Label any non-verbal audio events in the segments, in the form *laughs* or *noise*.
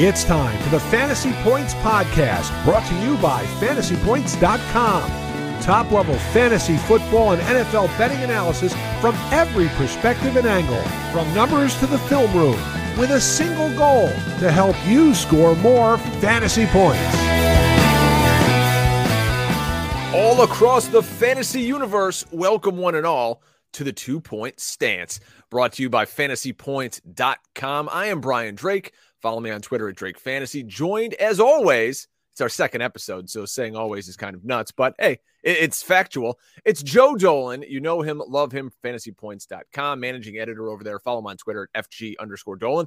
It's time for the Fantasy Points Podcast, brought to you by fantasypoints.com. Top level fantasy football and NFL betting analysis from every perspective and angle, from numbers to the film room, with a single goal to help you score more fantasy points. All across the fantasy universe, welcome one and all to the two point stance, brought to you by fantasypoints.com. I am Brian Drake. Follow me on Twitter at Drake Fantasy. Joined as always, it's our second episode, so saying always is kind of nuts, but hey, it's factual. It's Joe Dolan. You know him, love him, fantasypoints.com, managing editor over there. Follow him on Twitter at FG underscore Dolan.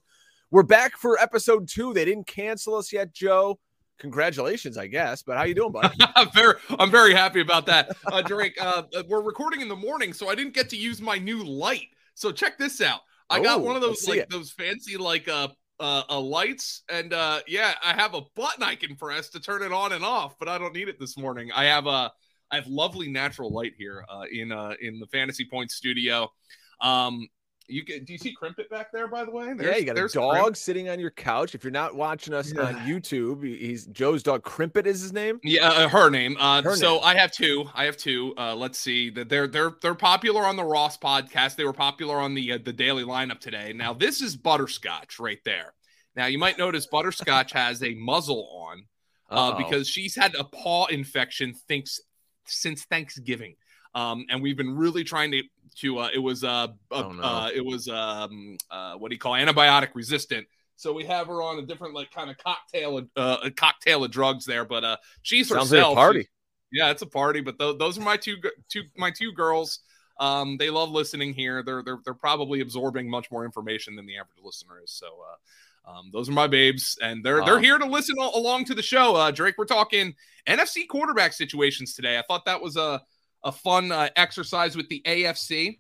We're back for episode two. They didn't cancel us yet, Joe. Congratulations, I guess. But how you doing, buddy? *laughs* I'm very, I'm very happy about that, uh, Drake. Uh, we're recording in the morning, so I didn't get to use my new light. So check this out. I got Oh, one of those like it. those fancy like uh, uh uh lights, and uh yeah, I have a button I can press to turn it on and off, but I don't need it this morning. I have a I have lovely natural light here uh, in uh in the Fantasy Point studio. Um, you can do you see Crimpet back there? By the way, yeah, you got a dog sitting on your couch. If you're not watching us Yeah. on YouTube, he's Joe's dog. Crimpet is his name. Yeah, uh, her name. Uh, Her so name. I have two. I have two. Uh, let's see that they're they're they're popular on the Ross podcast. They were popular on the uh, the daily lineup today. Now this is Butterscotch right there. Now you might notice Butterscotch has a muzzle on uh, because she's had a paw infection thinks since Thanksgiving. Um, and we've been really trying to to uh, it was uh, uh, Oh, no. uh it was um uh what do you call it? antibiotic resistant. So we have her on a different like kind of cocktail of, uh, a cocktail of drugs there, but uh she's Sounds like herself. a party. Yeah, it's a party, but tho- those are my two, two my two girls. Um, they love listening here. They're they're they're probably absorbing much more information than the average listener is. So, uh, um, those are my babes, and they're Wow. they're here to listen al- along to the show. Uh, Drake, we're talking NFC quarterback situations today. I thought that was a a fun uh, exercise with the AFC.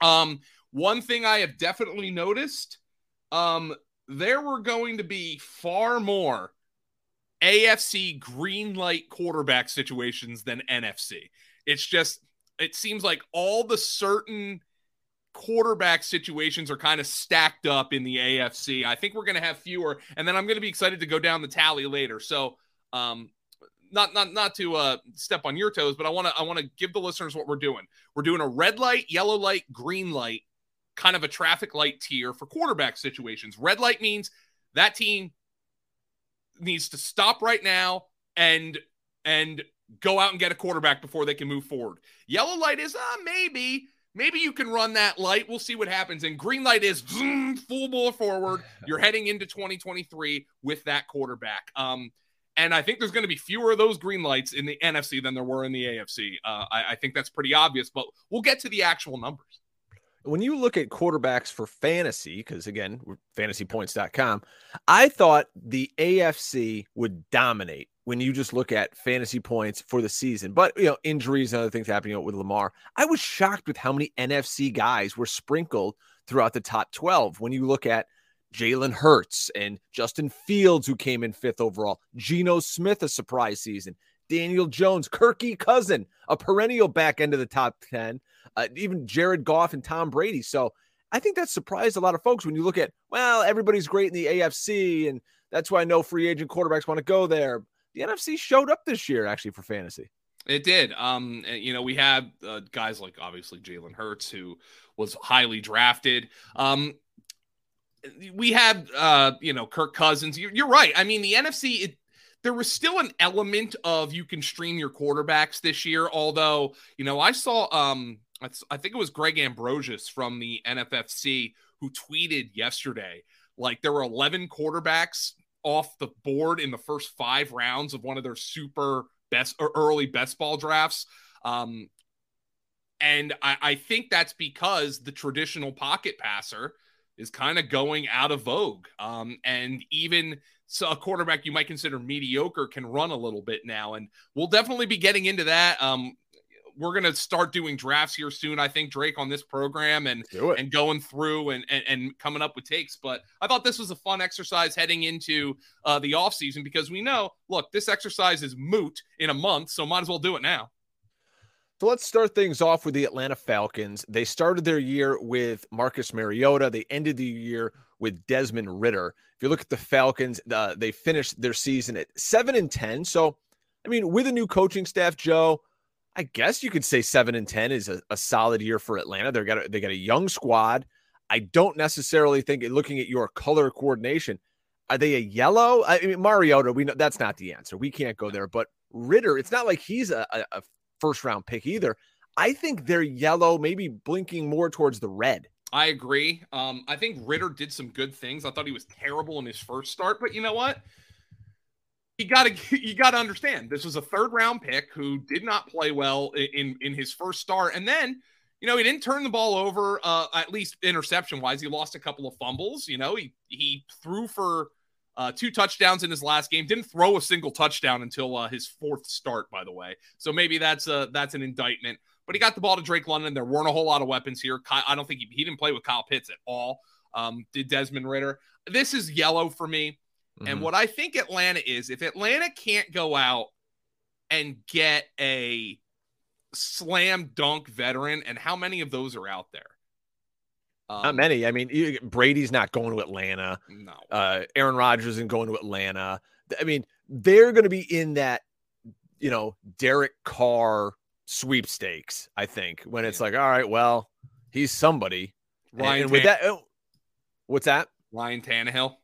Um, one thing I have definitely noticed, um, there were going to be far more AFC green light quarterback situations than NFC. It's just, it seems like all the certain quarterback situations are kind of stacked up in the AFC. I think we're going to have fewer, and then I'm going to be excited to go down the tally later. So, um, not not not to uh, step on your toes, but I want to I want to give the listeners what we're doing. We're doing a red light, yellow light, green light, kind of a traffic light tier for quarterback situations. Red light means that team needs to stop right now and and go out and get a quarterback before they can move forward. Yellow light is uh maybe maybe you can run that light. We'll see what happens. And green light is zoom, full ball forward. *laughs* You're heading into 2023 with that quarterback. Um and I think there's going to be fewer of those green lights in the NFC than there were in the AFC. Uh, I, I think that's pretty obvious, but we'll get to the actual numbers. when you look at quarterbacks for fantasy, because again, fantasypoints.com, I thought the AFC would dominate when you just look at fantasy points for the season. But, you know, injuries and other things happening with Lamar. I was shocked with how many NFC guys were sprinkled throughout the top 12 when you look at Jalen Hurts and Justin Fields, who came in fifth overall, Geno Smith, a surprise season, Daniel Jones, Kirky Cousin, a perennial back end of the top 10 uh, even Jared Goff and Tom Brady. So I think that surprised a lot of folks when you look at, well, everybody's great in the AFC, and that's why no free agent quarterbacks want to go there. The NFC showed up this year actually for fantasy. It did. Um, you know, we have uh, guys like obviously Jalen Hurts, who was highly drafted. Um, we had, uh, you know, Kirk Cousins. You're, you're right. I mean, the NFC, it, there was still an element of you can stream your quarterbacks this year. Although, you know, I saw, um, it's- I think it was Greg Ambrosius from the NFFC who tweeted yesterday, like there were 11 quarterbacks off the board in the first five rounds of one of their super best or early best ball drafts. Um, and I, I think that's because the traditional pocket passer is kind of going out of vogue. Um, and even so, a quarterback you might consider mediocre can run a little bit now. And we'll definitely be getting into that. Um, we're going to start doing drafts here soon, I think, Drake, on this program and and going through and, and and coming up with takes. But I thought this was a fun exercise heading into uh, the off season because we know, look, this exercise is moot in a month, so might as well do it now. So let's start things off with the Atlanta Falcons. They started their year with Marcus Mariota. They ended the year with Desmond Ridder. If you look at the Falcons, uh, they finished their season at seven and ten. So, I mean, with a new coaching staff, Joe, I guess you could say seven and ten is a, a solid year for Atlanta. They got a, they got a young squad. I don't necessarily think looking at your color coordination, are they a yellow? I mean, Mariota, we know that's not the answer. We can't go there. But Ridder, it's not like he's a, a first round pick either. I think they're yellow, maybe blinking more towards the red. I agree. Um, I think Ridder did some good things. I thought he was terrible in his first start, but you know what? You got to *laughs* you got to understand this was a third round pick who did not play well in in his first start, and then you know he didn't turn the ball over uh, at least interception wise. He lost a couple of fumbles. You know he he threw for uh, two touchdowns in his last game. Didn't throw a single touchdown until uh, his fourth start, by the way. So maybe that's a that's an indictment but he got the ball to Drake London. There weren't a whole lot of weapons here. I don't think he, he didn't play with Kyle Pitts at all. Um, did Desmond Ridder? This is yellow for me. Mm-hmm. And what I think Atlanta is, if Atlanta can't go out and get a slam dunk veteran, and how many of those are out there? Um, not many. I mean, Brady's not going to Atlanta. No. Uh, Aaron Rodgers isn't going to Atlanta. I mean, they're going to be in that, you know, Derek Carr sweepstakes, I think, when it's like, all right, well, he's somebody. Ryan and, with that, oh, what's that? Ryan Tannehill.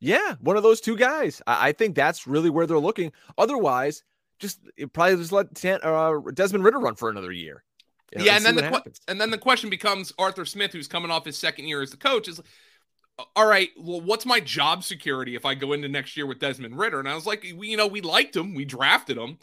Yeah, one of those two guys. I, I think that's really where they're looking. Otherwise, just probably just let Tan, uh, Desmond Ridder run for another year. Know, yeah, and, and then the que- and then the question becomes Arthur Smith, who's coming off his second year as the coach, is all right. Well, what's my job security if I go into next year with Desmond Ridder? And I was like, we, you know, we liked him, we drafted him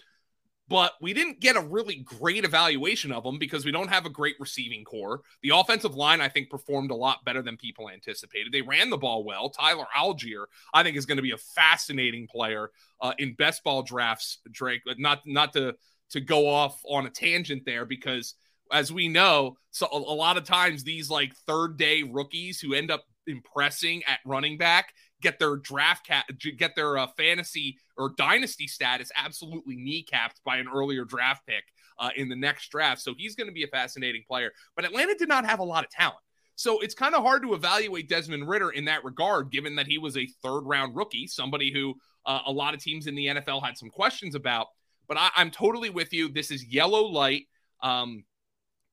but we didn't get a really great evaluation of him because we don't have a great receiving corps. The offensive line, I think, performed a lot better than people anticipated. They ran the ball well. Tyler Allgeier, I think, is going to be a fascinating player uh, in best ball drafts. Drake, not not to to go off on a tangent there because, as we know, so a, lot of times these like third day rookies who end up impressing at running back get their draft cat get their uh, fantasy or dynasty status absolutely kneecapped by an earlier draft pick uh, in the next draft. So he's going to be a fascinating player. But Atlanta did not have a lot of talent. So it's kind of hard to evaluate Desmond Ridder in that regard, given that he was a third round rookie, somebody who uh, a lot of teams in the NFL had some questions about. But I, am totally with you. This is yellow light. Um,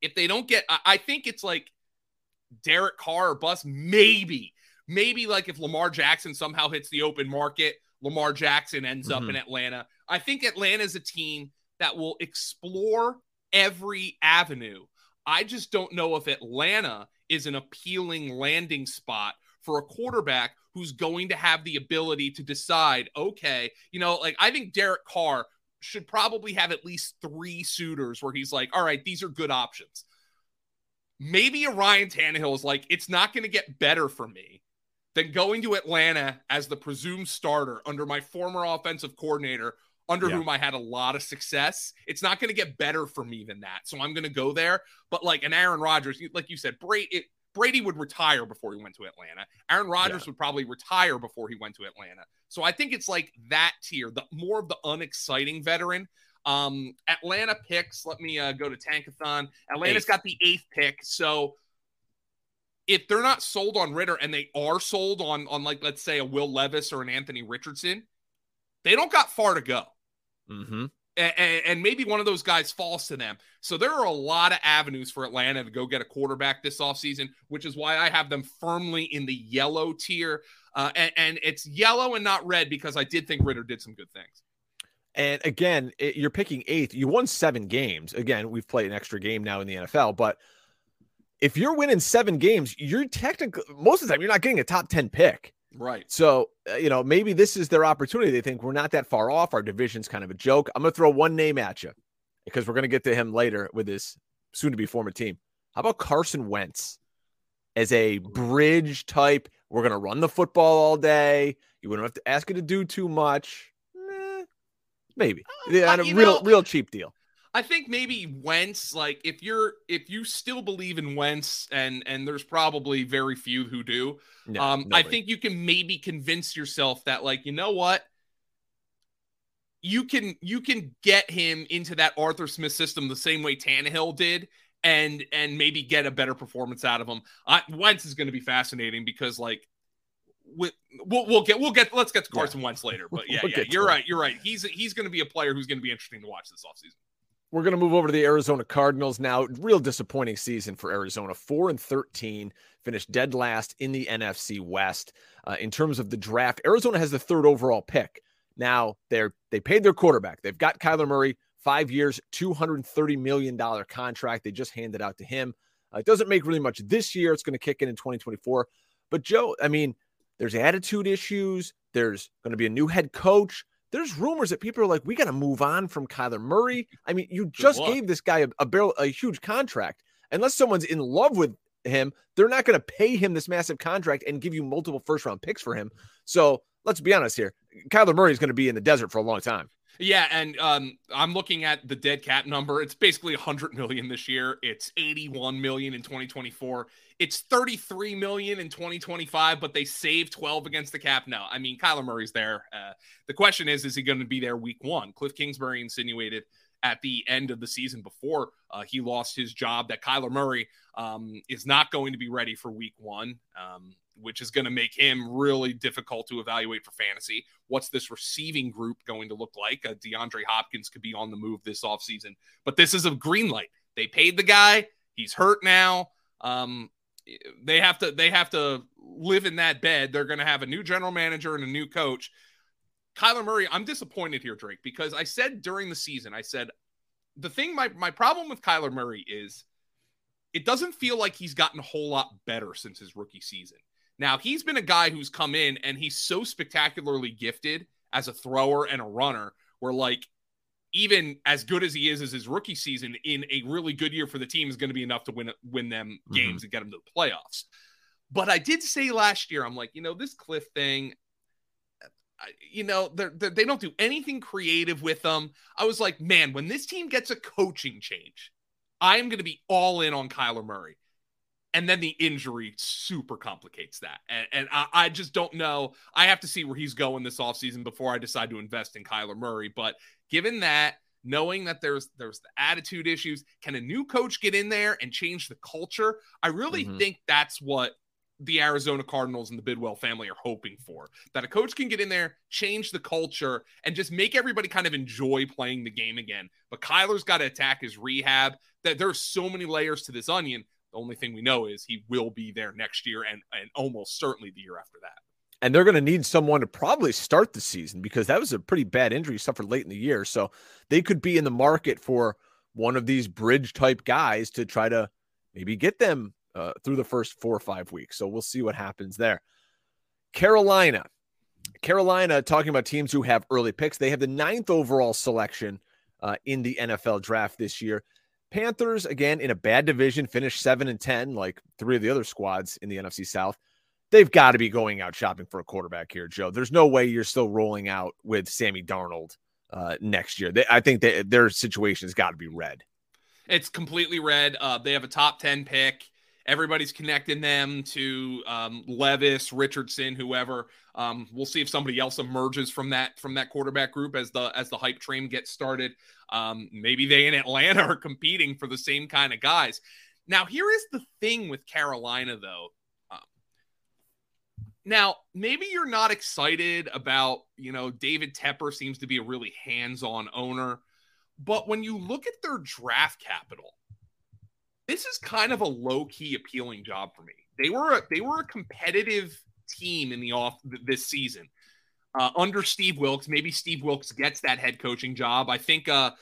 if they don't get, I, I think it's like Derek Carr or bus, maybe Maybe like if Lamar Jackson somehow hits the open market, Lamar Jackson ends mm-hmm. up in Atlanta. I think Atlanta is a team that will explore every avenue. I just don't know if Atlanta is an appealing landing spot for a quarterback who's going to have the ability to decide, okay, you know, like I think Derek Carr should probably have at least three suitors where he's like, all right, these are good options. Maybe a Ryan Tannehill is like, it's not going to get better for me than going to Atlanta as the presumed starter under my former offensive coordinator, under yeah. whom I had a lot of success. It's not going to get better for me than that. So I'm going to go there. But like an Aaron Rodgers, like you said, Brady, it, Brady would retire before he went to Atlanta. Aaron Rodgers yeah. would probably retire before he went to Atlanta. So I think it's like that tier, the more of the unexciting veteran. Um, Atlanta picks. Let me uh, go to Tankathon. Atlanta's Eighth. got the eighth pick. So if they're not sold on Ridder and they are sold on on like let's say a Will Levis or an Anthony Richardson, they don't got far to go. Mm-hmm. And, maybe one of those guys falls to them. So there are a lot of avenues for Atlanta to go get a quarterback this offseason, which is why I have them firmly in the yellow tier. Uh, and, and, it's yellow and not red because I did think Ridder did some good things. And again, it, you're picking eighth. You won seven games. Again, we've played an extra game now in the NFL, but – if you're winning seven games, you're technically most of the time you're not getting a top 10 pick. Right. So, uh, you know, maybe this is their opportunity. They think we're not that far off. Our division's kind of a joke. I'm going to throw one name at you because we're going to get to him later with his soon to be former team. How about Carson Wentz as a bridge type? We're going to run the football all day. You wouldn't have to ask it to do too much. Eh, maybe. Uh, yeah, a real, know, real cheap deal. I think maybe Wentz, like if you're if you still believe in Wentz, and and there's probably very few who do. No, um, I think you can maybe convince yourself that, like, you know what, you can you can get him into that Arthur Smith system the same way Tannehill did, and and maybe get a better performance out of him. I, Wentz is going to be fascinating because like with we'll, we'll get we'll get let's get to Carson Yeah. Wentz later. But yeah, *laughs* We'll yeah, you're right. You're right. He's he's going to be a player who's going to be interesting to watch this offseason. We're going to move over to the Arizona Cardinals now. Real disappointing season for Arizona. 4 and 13, finished dead last in the NFC West. Uh, in terms of the draft, Arizona has the third overall pick. Now, they're they paid their quarterback. They've got Kyler Murray, 5 years, 230 million dollar contract. They just handed out to him. Uh, it doesn't make really much this year. It's going to kick in in 2024. But Joe, I mean, there's attitude issues. There's going to be a new head coach. There's rumors that people are like, we got to move on from Kyler Murray. *laughs* I mean, you just gave this guy a, a barrel, a huge contract. Unless someone's in love with him, they're not going to pay him this massive contract and give you multiple first round picks for him. So let's be honest here. Kyler Murray is going to be in the desert for a long time. Yeah, and um, I'm looking at the dead cap number. It's basically 100 million this year. It's 81 million in 2024. It's 33 million in 2025, but they saved 12 against the cap. No, I mean Kyler Murray's there. Uh, the question is, is he going to be there week one? Cliff Kingsbury insinuated at the end of the season before uh, he lost his job that Kyler Murray um, is not going to be ready for week one. Um, which is going to make him really difficult to evaluate for fantasy. What's this receiving group going to look like? Uh, DeAndre Hopkins could be on the move this offseason, but this is a green light. They paid the guy. He's hurt now. Um, they have to they have to live in that bed. They're going to have a new general manager and a new coach. Kyler Murray, I'm disappointed here, Drake, because I said during the season, I said the thing my my problem with Kyler Murray is it doesn't feel like he's gotten a whole lot better since his rookie season. Now, he's been a guy who's come in and he's so spectacularly gifted as a thrower and a runner, where like even as good as he is as his rookie season in a really good year for the team is going to be enough to win win them Mhm. games and get them to the playoffs. But I did say last year, I'm like, you know, this Cliff thing, you know, they're, they're, they don't do anything creative with them. I was like, man, when this team gets a coaching change, I am going to be all in on Kyler Murray. And then the injury super complicates that. And, and I, I just don't know. I have to see where he's going this offseason before I decide to invest in Kyler Murray. But given that, knowing that there's there's the attitude issues, can a new coach get in there and change the culture? I really Mhm. think that's what the Arizona Cardinals and the Bidwell family are hoping for. That a coach can get in there, change the culture, and just make everybody kind of enjoy playing the game again. But Kyler's got to attack his rehab. That there's so many layers to this onion. The only thing we know is he will be there next year and, and almost certainly the year after that. And they're going to need someone to probably start the season because that was a pretty bad injury suffered late in the year. So they could be in the market for one of these bridge type guys to try to maybe get them uh, through the first four or five weeks. So we'll see what happens there. Carolina. Carolina, talking about teams who have early picks, they have the ninth overall selection uh, in the NFL draft this year. Panthers, again, in a bad division, finished seven and 10, like three of the other squads in the NFC South they've got to be going out shopping for a quarterback here, Joe. There's no way you're still rolling out with Sammy Darnold uh, next year. They, I think that their situation has got to be red. It's completely red. Uh, they have a top 10 pick. Everybody's connecting them to um, Levis, Richardson, whoever. Um, we'll see if somebody else emerges from that from that quarterback group as the as the hype train gets started. Um, maybe they in Atlanta *laughs* are competing for the same kind of guys. Now, here is the thing with Carolina, though. Um, now, maybe you're not excited about, you know, David Tepper seems to be a really hands-on owner, but when you look at their draft capital, this is kind of a low-key appealing job for me. They were a, they were a competitive team in the off this season. Uh, under Steve Wilks, maybe Steve Wilks gets that head coaching job. I think uh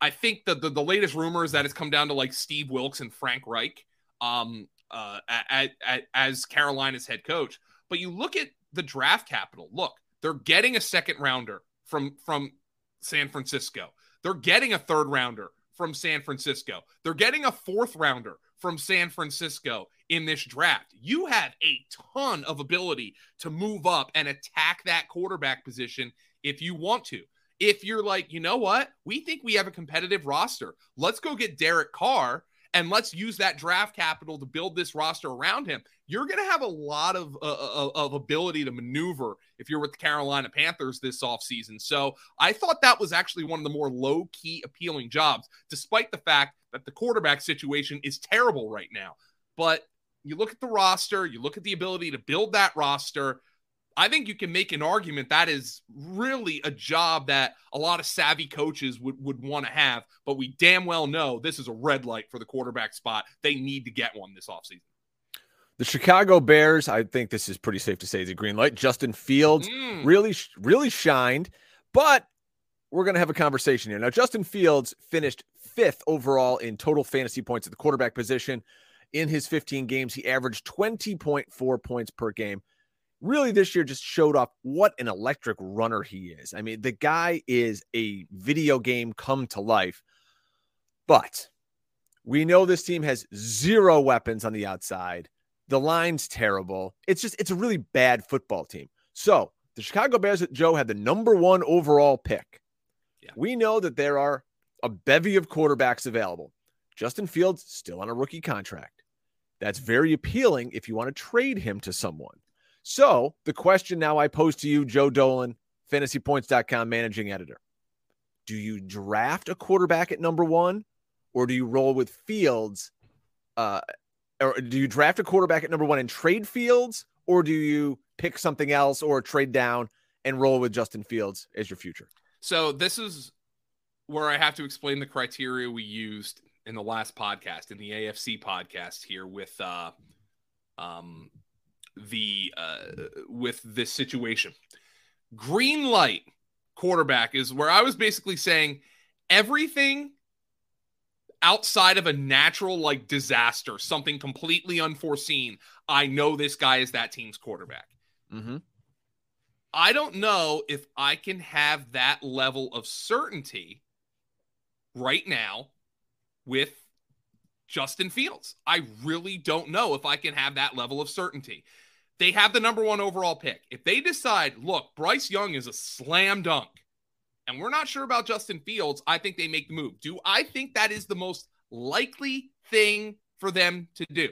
I think the, the the latest rumor is that it's come down to like Steve Wilks and Frank Reich um uh at, at, as Carolina's head coach. But you look at the draft capital. Look, they're getting a second rounder from from San Francisco. They're getting a third rounder from San Francisco. They're getting a fourth rounder from San Francisco in this draft. You have a ton of ability to move up and attack that quarterback position if you want to. If you're like, you know what? We think we have a competitive roster. Let's go get Derek Carr and let's use that draft capital to build this roster around him. You're going to have a lot of, uh, of, of ability to maneuver if you're with the Carolina Panthers this offseason. So I thought that was actually one of the more low key appealing jobs, despite the fact that the quarterback situation is terrible right now. But you look at the roster, you look at the ability to build that roster. I think you can make an argument that is really a job that a lot of savvy coaches would, would want to have, but we damn well know this is a red light for the quarterback spot. They need to get one this offseason. The Chicago Bears, I think this is pretty safe to say, is a green light. Justin Fields mm. really, really shined, but we're going to have a conversation here. Now, Justin Fields finished fifth overall in total fantasy points at the quarterback position. In his 15 games, he averaged 20.4 points per game really this year just showed off what an electric runner he is. I mean, the guy is a video game come to life. But we know this team has zero weapons on the outside. The line's terrible. It's just, it's a really bad football team. So the Chicago Bears at Joe had the number one overall pick. Yeah. We know that there are a bevy of quarterbacks available. Justin Fields still on a rookie contract. That's very appealing if you want to trade him to someone. So the question now I pose to you, Joe Dolan, fantasypoints.com managing editor. Do you draft a quarterback at number one, or do you roll with Fields? Uh, or do you draft a quarterback at number one and trade Fields, or do you pick something else or trade down and roll with Justin Fields as your future? So this is where I have to explain the criteria we used in the last podcast, in the AFC podcast here with uh, um, the uh, with this situation. Green light quarterback is where I was basically saying everything outside of a natural like disaster, something completely unforeseen. I know this guy is that team's quarterback. Mm-hmm. I don't know if I can have that level of certainty right now with Justin Fields. I really don't know if I can have that level of certainty. They have the number one overall pick. If they decide, look, Bryce Young is a slam dunk, and we're not sure about Justin Fields, I think they make the move. Do I think that is the most likely thing for them to do?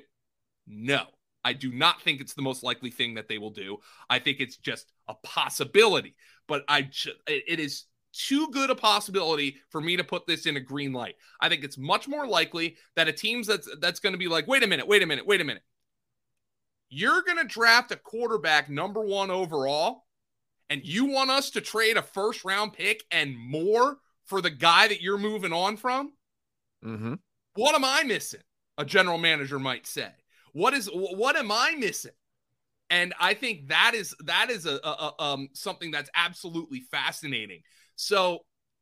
No, I do not think it's the most likely thing that they will do. I think it's just a possibility, but I it is too good a possibility for me to put this in a green light. I think it's much more likely that a team's that's that's going to be like, wait a minute, wait a minute, wait a minute. You're going to draft a quarterback number one overall, and you want us to trade a first round pick and more for the guy that you're moving on from? Mm-hmm. What am I missing? A general manager might say. What is what am I missing? And I think that is that is a, a, a um something that's absolutely fascinating. So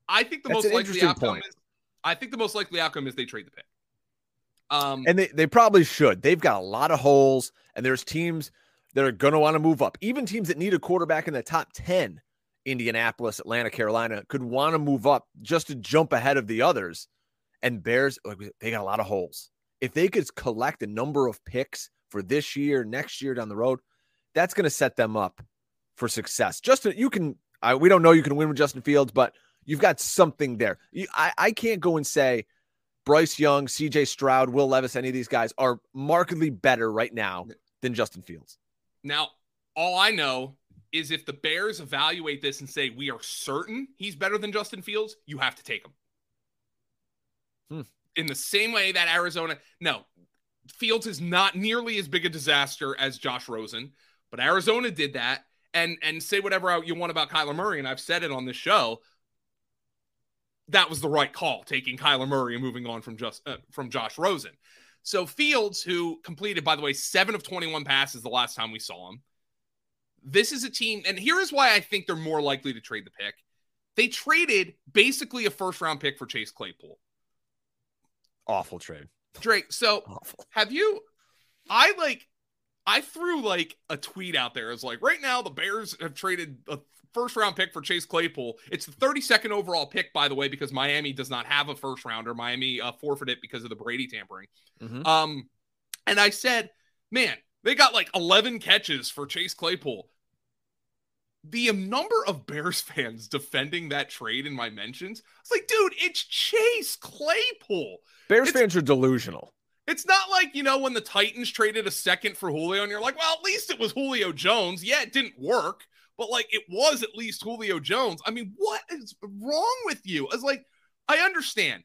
I think the that's most likely outcome point. is I think the most likely outcome is they trade the pick. Um, and they, they probably should. They've got a lot of holes, and there's teams that are going to want to move up. Even teams that need a quarterback in the top 10, Indianapolis, Atlanta, Carolina, could want to move up just to jump ahead of the others. And Bears, they got a lot of holes. If they could collect a number of picks for this year, next year down the road, that's going to set them up for success. Justin, you can, I, we don't know you can win with Justin Fields, but you've got something there. You, I, I can't go and say, Bryce Young, CJ Stroud, Will Levis, any of these guys are markedly better right now than Justin Fields. Now, all I know is if the Bears evaluate this and say we are certain he's better than Justin Fields, you have to take him. Hmm. In the same way that Arizona, no, Fields is not nearly as big a disaster as Josh Rosen, but Arizona did that. And and say whatever you want about Kyler Murray, and I've said it on this show that was the right call, taking Kyler Murray and moving on from just uh, from Josh Rosen. So Fields, who completed, by the way, seven of 21 passes the last time we saw him. This is a team, and here is why I think they're more likely to trade the pick. They traded basically a first round pick for Chase Claypool. Awful trade. Drake, so Awful. have you I like I threw like a tweet out there. It's like right now the Bears have traded a first round pick for Chase Claypool. It's the 32nd overall pick, by the way, because Miami does not have a first rounder. Miami uh, forfeited because of the Brady tampering. Mm-hmm. Um, and I said, man, they got like 11 catches for Chase Claypool. The number of Bears *laughs* fans defending that trade in my mentions, it's like, dude, it's Chase Claypool. Bears it's, fans are delusional. It's not like, you know, when the Titans traded a second for Julio and you're like, well, at least it was Julio Jones. Yeah, it didn't work but like it was at least Julio Jones. I mean, what is wrong with you? I was like, I understand.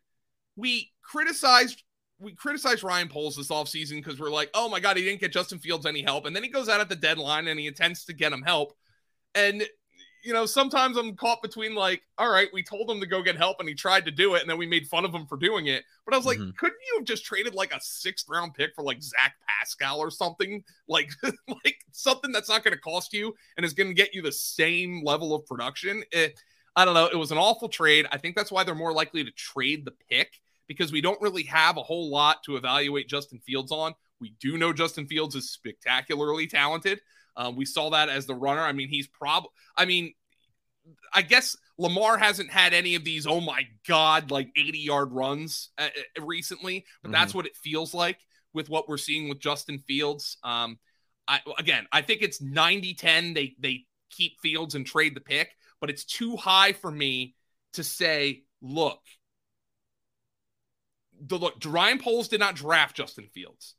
We criticized we criticized Ryan Poles this offseason because we're like, oh my God, he didn't get Justin Fields any help. And then he goes out at the deadline and he intends to get him help. And, you know, sometimes I'm caught between like, all right, we told him to go get help and he tried to do it. And then we made fun of him for doing it. But I was like, mm-hmm. couldn't you have just traded like a sixth round pick for like Zach Pascal or something? *laughs* Like, like something that's not going to cost you and is going to get you the same level of production. It, I don't know. It was an awful trade. I think that's why they're more likely to trade the pick because we don't really have a whole lot to evaluate Justin Fields on. We do know Justin Fields is spectacularly talented. Um, we saw that as the runner. I mean, he's probably, I mean, I guess Lamar hasn't had any of these, oh my God, like 80 yard runs uh, uh, recently, but mm-hmm. that's what it feels like with what we're seeing with Justin Fields. Um, I, again, I think it's 90 10. They, they keep Fields and trade the pick, but it's too high for me to say, look, the look, Ryan Poles did not draft Justin Fields.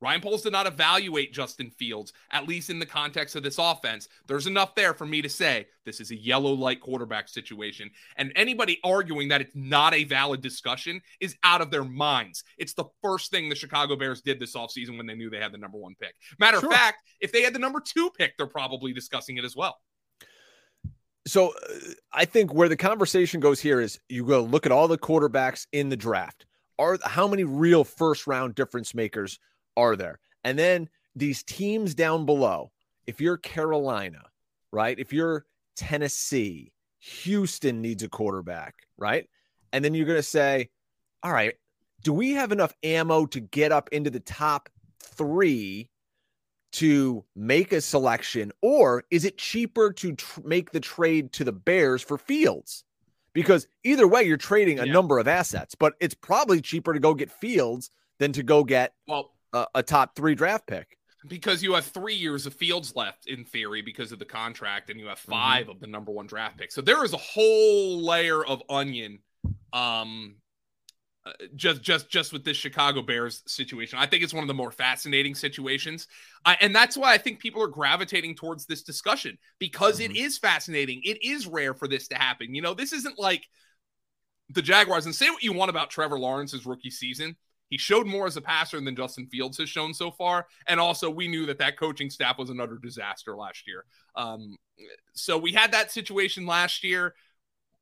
Ryan Poles did not evaluate Justin Fields, at least in the context of this offense. There's enough there for me to say this is a yellow light quarterback situation. And anybody arguing that it's not a valid discussion is out of their minds. It's the first thing the Chicago Bears did this offseason when they knew they had the number one pick. Matter sure. of fact, if they had the number two pick, they're probably discussing it as well. So uh, I think where the conversation goes here is you go look at all the quarterbacks in the draft are how many real first round difference makers are there? And then these teams down below, if you're Carolina, right? If you're Tennessee, Houston needs a quarterback, right? And then you're going to say, all right, do we have enough ammo to get up into the top three to make a selection, or is it cheaper to tr- make the trade to the Bears for Fields? because either way you're trading a yeah. number of assets, but it's probably cheaper to go get Fields than to go get well a, a top three draft pick because you have three years of Fields left in theory because of the contract, and you have mm-hmm. 5 mm-hmm. of the number one draft pick. So there is a whole layer of onion um, uh, just just just with this Chicago Bears situation. I think it's one of the more fascinating situations. I, and that's why I think people are gravitating towards this discussion because mm-hmm. it is fascinating. It is rare for this to happen. You know, this isn't like the Jaguars and say what you want about Trevor Lawrence's rookie season. He showed more as a passer than Justin Fields has shown so far. And also, we knew that that coaching staff was another disaster last year. Um, so we had that situation last year.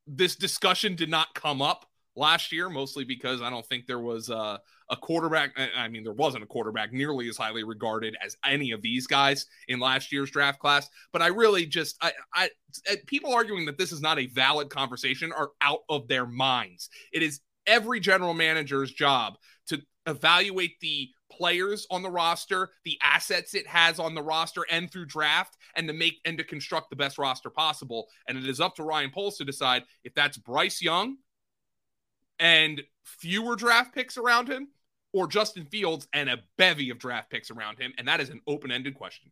This discussion did not come up last year, mostly because I don't think there was a, a quarterback. I mean, there wasn't a quarterback nearly as highly regarded as any of these guys in last year's draft class. But I really just, I, I, people arguing that this is not a valid conversation are out of their minds. It is every general manager's job evaluate the players on the roster, the assets it has on the roster and through draft and to make and to construct the best roster possible. And it is up to Ryan Poles to decide if that's Bryce Young and fewer draft picks around him, or Justin Fields and a bevy of draft picks around him? And that is an open ended question.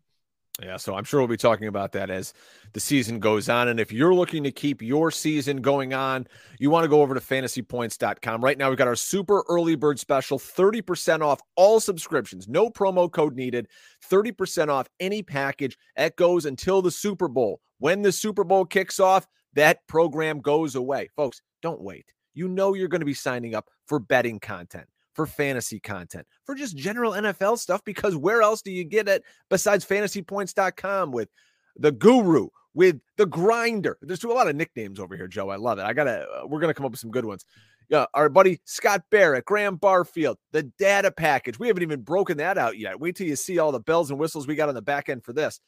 Yeah, so I'm sure we'll be talking about that as the season goes on. And if you're looking to keep your season going on, you want to go over to fantasypoints.com. Right now, we've got our super early bird special 30% off all subscriptions, no promo code needed, 30% off any package. That goes until the Super Bowl. When the Super Bowl kicks off, that program goes away. Folks, don't wait you know you're going to be signing up for betting content, for fantasy content, for just general NFL stuff because where else do you get it besides fantasypoints.com with the guru, with the grinder? There's a lot of nicknames over here, Joe. I love it. I got to, uh, we're to come up with some good ones. Yeah, our buddy Scott Barrett, Graham Barfield, the data package. We haven't even broken that out yet. Wait till you see all the bells and whistles we got on the back end for this.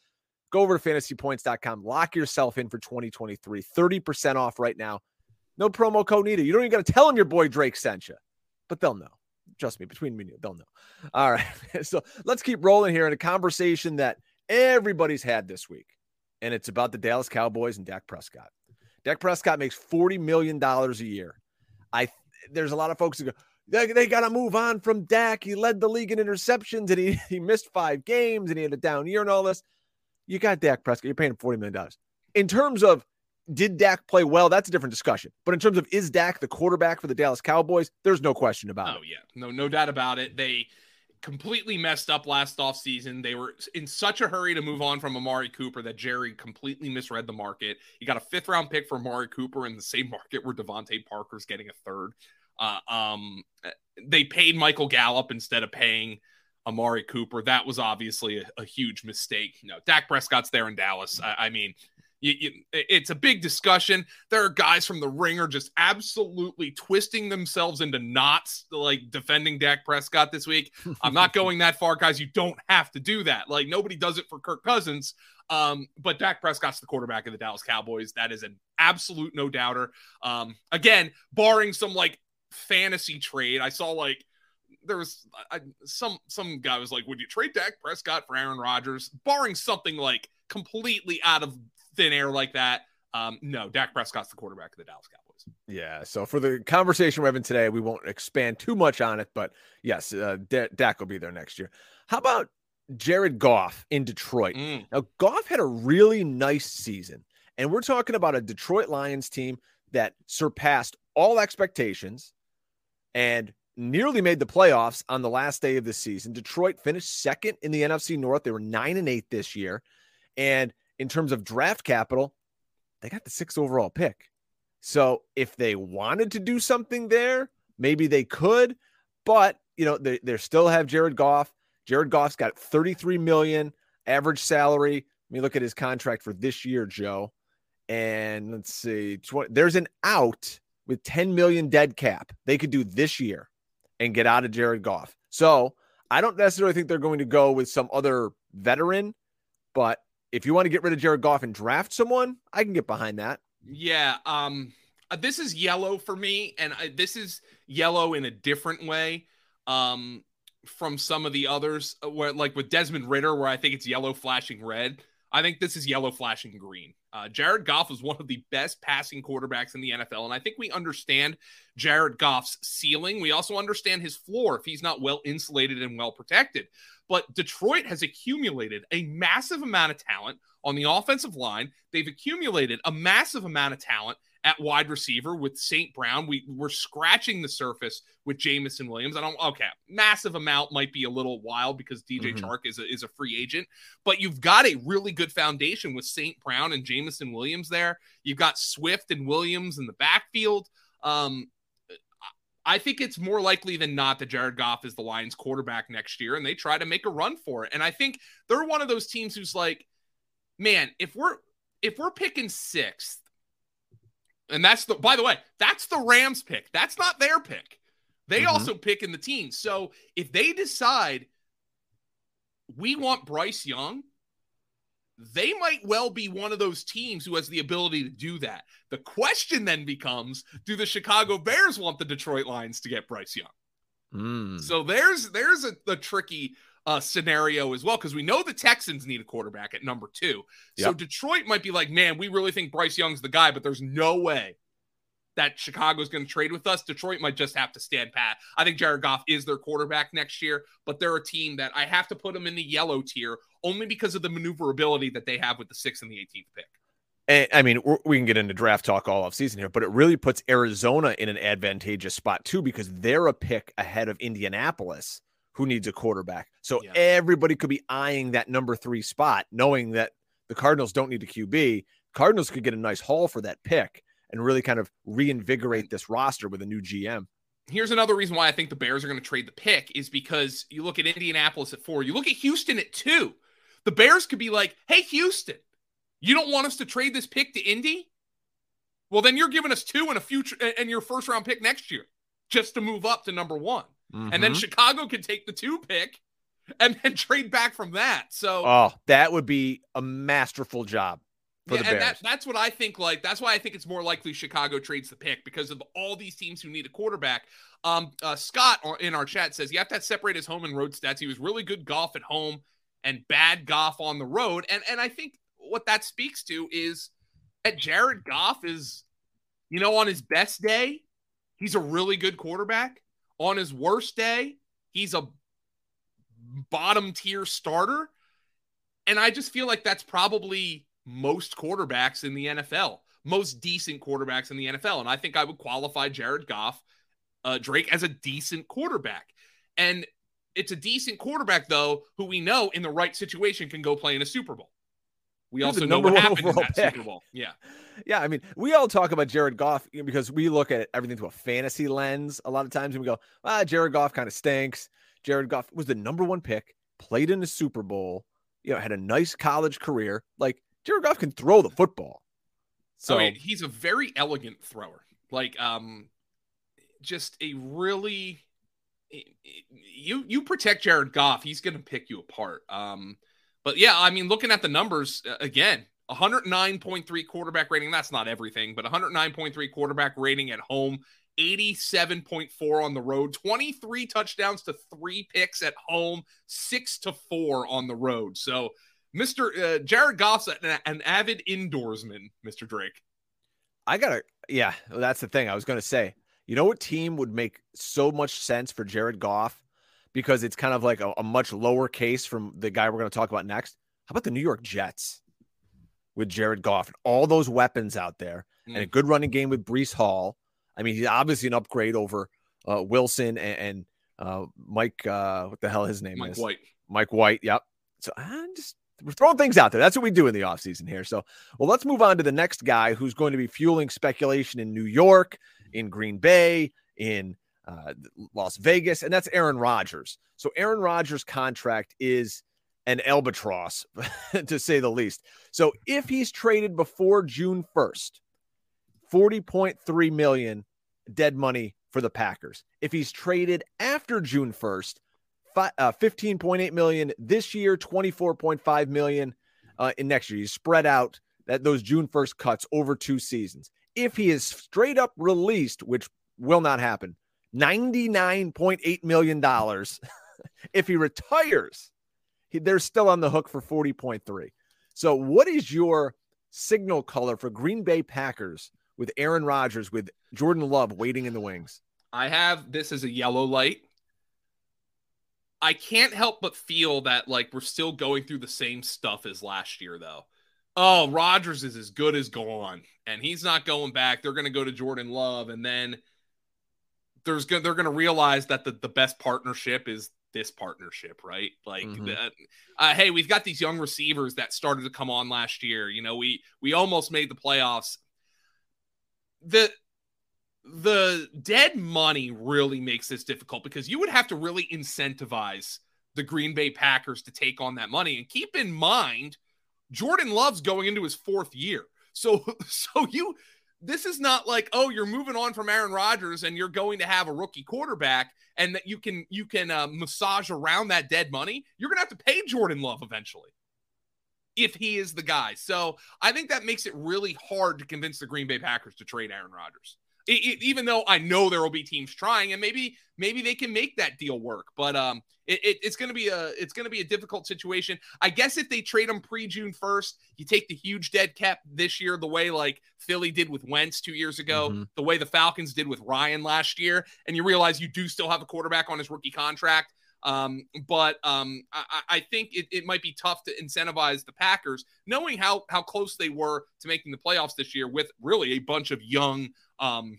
Go over to fantasypoints.com, lock yourself in for 2023, 30% off right now. No promo code needed. You don't even got to tell them your boy Drake sent you, but they'll know. Trust me, between me and you, they'll know. All right. *laughs* so let's keep rolling here in a conversation that everybody's had this week, and it's about the Dallas Cowboys and Dak Prescott. Dak Prescott makes $40 million a year. I there's a lot of folks who go, they, they got to move on from Dak. He led the league in interceptions and he, *laughs* he missed five games and he had a down year and all this. You got Dak Prescott. You're paying $40 million. In terms of did Dak play well? That's a different discussion. But in terms of is Dak the quarterback for the Dallas Cowboys, there's no question about oh, it. Oh yeah, no, no doubt about it. They completely messed up last offseason. They were in such a hurry to move on from Amari Cooper that Jerry completely misread the market. You got a fifth round pick for Amari Cooper in the same *laughs* market where DeVante Parker's getting a third. Uh, um, they paid Michael Gallup instead of paying Amari Cooper. That was obviously a, a huge mistake. You know, Dak Prescott's there in Dallas. I, I mean, you, you, it's a big discussion. There are guys from the ringer just absolutely twisting themselves into knots, like defending Dak Prescott this week. *laughs* I'm not going that far, guys. You don't have to do that. Like nobody does it for Kirk Cousins. Um, but Dak Prescott's the quarterback of the Dallas Cowboys. That is an absolute no doubter. Um, again, barring some like fantasy trade, I saw like there was I, some some guy was like, "Would you trade Dak Prescott for Aaron Rodgers?" Barring something like completely out of thin air like that, um, no, Dak Prescott's the quarterback of the Dallas Cowboys. Yeah. So for the conversation we're having today, we won't expand too much on it, but yes, uh, D- Dak will be there next year. How about Jared Goff in Detroit? Mm. Now, Goff had a really nice season, and we're talking about a Detroit Lions team that surpassed all expectations and nearly made the playoffs on the last day of the season. Detroit finished second in the NFC North. They were nine and eight this year. And in terms of draft capital, they got the sixth overall pick. So if they wanted to do something there, maybe they could. But you know, they, they still have Jared Goff. Jared Goff's got 33 million average salary. Let me look at his contract for this year, Joe. And let's see, 20, there's an out with 10 million dead cap. They could do this year and get out of Jared Goff. So I don't necessarily think they're going to go with some other veteran, but if you want to get rid of Jared Goff and draft someone, I can get behind that. Yeah. Um, uh, this is yellow for me, and I, this is yellow in a different way. Um, from some of the others, uh, where like with Desmond Ridder, where I think it's yellow flashing red. I think this is yellow flashing green. Uh, Jared Goff was one of the best passing quarterbacks in the NFL. And I think we understand Jared Goff's ceiling. We also understand his floor if he's not well insulated and well protected. But Detroit has accumulated a massive amount of talent on the offensive line. They've accumulated a massive amount of talent at wide receiver with St. Brown. We, we're scratching the surface with Jameson Williams. I don't, okay, massive amount might be a little wild because DJ mm-hmm. Chark is a, is a free agent, but you've got a really good foundation with St. Brown and Jameson Williams there. You've got Swift and Williams in the backfield. Um, I think it's more likely than not that Jared Goff is the Lions quarterback next year and they try to make a run for it. And I think they're one of those teams who's like, man, if we're if we're picking sixth and that's the, by the way, that's the Rams pick. That's not their pick. They mm-hmm. also pick in the teens. So if they decide we want Bryce Young, they might well be one of those teams who has the ability to do that. The question then becomes do the Chicago Bears want the Detroit Lions to get Bryce Young? Mm. So there's there's a, a tricky uh, scenario as well because we know the Texans need a quarterback at number two. So yep. Detroit might be like, man, we really think Bryce Young's the guy, but there's no way that Chicago's going to trade with us. Detroit might just have to stand pat. I think Jared Goff is their quarterback next year, but they're a team that I have to put them in the yellow tier only because of the maneuverability that they have with the sixth and the 18th pick. And, I mean, we can get into draft talk all off season here, but it really puts Arizona in an advantageous spot too because they're a pick ahead of Indianapolis who needs a quarterback. So yeah. everybody could be eyeing that number three spot, knowing that the Cardinals don't need a QB. Cardinals could get a nice haul for that pick and really kind of reinvigorate this roster with a new GM. Here's another reason why I think the Bears are going to trade the pick is because you look at Indianapolis at four, you look at Houston at two. The Bears could be like, hey, Houston, you don't want us to trade this pick to Indy? Well, then you're giving us two and a future and your first round pick next year just to move up to number one. Mm-hmm. And then mm-hmm. Chicago can take the two pick and then *laughs* trade back from that. So, oh, that would be a masterful job for yeah, the Bears. And that, that's what I think. Like, that's why I think it's more likely Chicago trades the pick because of all these teams who need a quarterback. Um, uh, Scott in our chat says you have to separate his home and road stats. He was really good Goff at home and bad Goff on the road. And and I think what that speaks to is that Jared Goff is, you know, on his best day, he's a really good quarterback. On his worst day, he's a bottom tier starter. And I just feel like that's probably most quarterbacks in the NFL, most decent quarterbacks in the NFL. And I think I would qualify Jared Goff, uh, Drake, as a decent quarterback. And it's a decent quarterback, though, who we know in the right situation can go play in a Super Bowl. We also know what happened in that pick. Super Bowl. Yeah. Yeah. I mean, we all talk about Jared Goff because we look at everything through a fantasy lens a lot of times and we go, ah, Jared Goff kind of stinks. Jared Goff was the number one pick, played in the Super Bowl, you know, had a nice college career. Like Jared Goff can throw the football. So I mean, he's a very elegant thrower. Like, um, just a really you you protect Jared Goff, he's going to pick you apart. Um, but yeah, I mean, looking at the numbers again, 109.3 quarterback rating. That's not everything, but 109.3 quarterback rating at home, 87.4 on the road, 23 touchdowns to three picks at home, six to four on the road. So, Mr. Uh, Jared Goff's an, an avid indoorsman, Mr. Drake. I gotta, yeah, that's the thing I was gonna say. You know what team would make so much sense for Jared Goff because it's kind of like a, a much lower case from the guy we're going to talk about next? How about the New York Jets with Jared Goff and all those weapons out there mm. and a mm. good running game with Breece Hall? I mean, he's obviously an upgrade over uh, Wilson and, and uh, Mike. Uh, what the hell his name Mike is? Mike White. Mike White. Yep. So I'm just we're throwing things out there. That's what we do in the offseason here. So, well, let's move on to the next guy who's going to be fueling speculation in New York in Green Bay, in uh, Las Vegas, and that's Aaron Rodgers. So Aaron Rodgers' contract is an albatross, *laughs* to say the least. So if he's traded before June 1st, 40.3 million dead money for the Packers. If he's traded after June 1st, uh, 15.8 million this year, 24.5 million uh, in next year. He's spread out that those June 1st cuts over two seasons if he is straight up released, which will not happen, $99.8 million. *laughs* if he retires, he, they're still on the hook for 40.3. So, what is your signal color for Green Bay Packers with Aaron Rodgers, with Jordan Love waiting in the wings? I have this as a yellow light. I can't help but feel that like we're still going through the same stuff as last year, though oh, Rodgers is as good as gone, and he's not going back. They're going to go to Jordan Love, and then there's they're going to realize that the, the best partnership is this partnership, right? Like, mm-hmm. uh, hey, we've got these young receivers that started to come on last year. You know, we we almost made the playoffs. The the dead money really makes this difficult because you would have to really incentivize the Green Bay Packers to take on that money. And keep in mind, Jordan Love's going into his fourth year. So *laughs* so you this is not like oh you're moving on from Aaron Rodgers and you're going to have a rookie quarterback and that you can you can uh, massage around that dead money. You're going to have to pay Jordan Love eventually if he is the guy. So I think that makes it really hard to convince the Green Bay Packers to trade Aaron Rodgers. It, it, even though I know there will be teams trying, and maybe maybe they can make that deal work, but um, it, it's going to be a it's going to be a difficult situation. I guess if they trade him pre June first, you take the huge dead cap this year, the way like Philly did with Wentz two years ago, mm-hmm. the way the Falcons did with Ryan last year, and you realize you do still have a quarterback on his rookie contract. Um, but um, I, I think it, it, might be tough to incentivize the Packers, knowing how how close they were to making the playoffs this year with really a bunch of young um,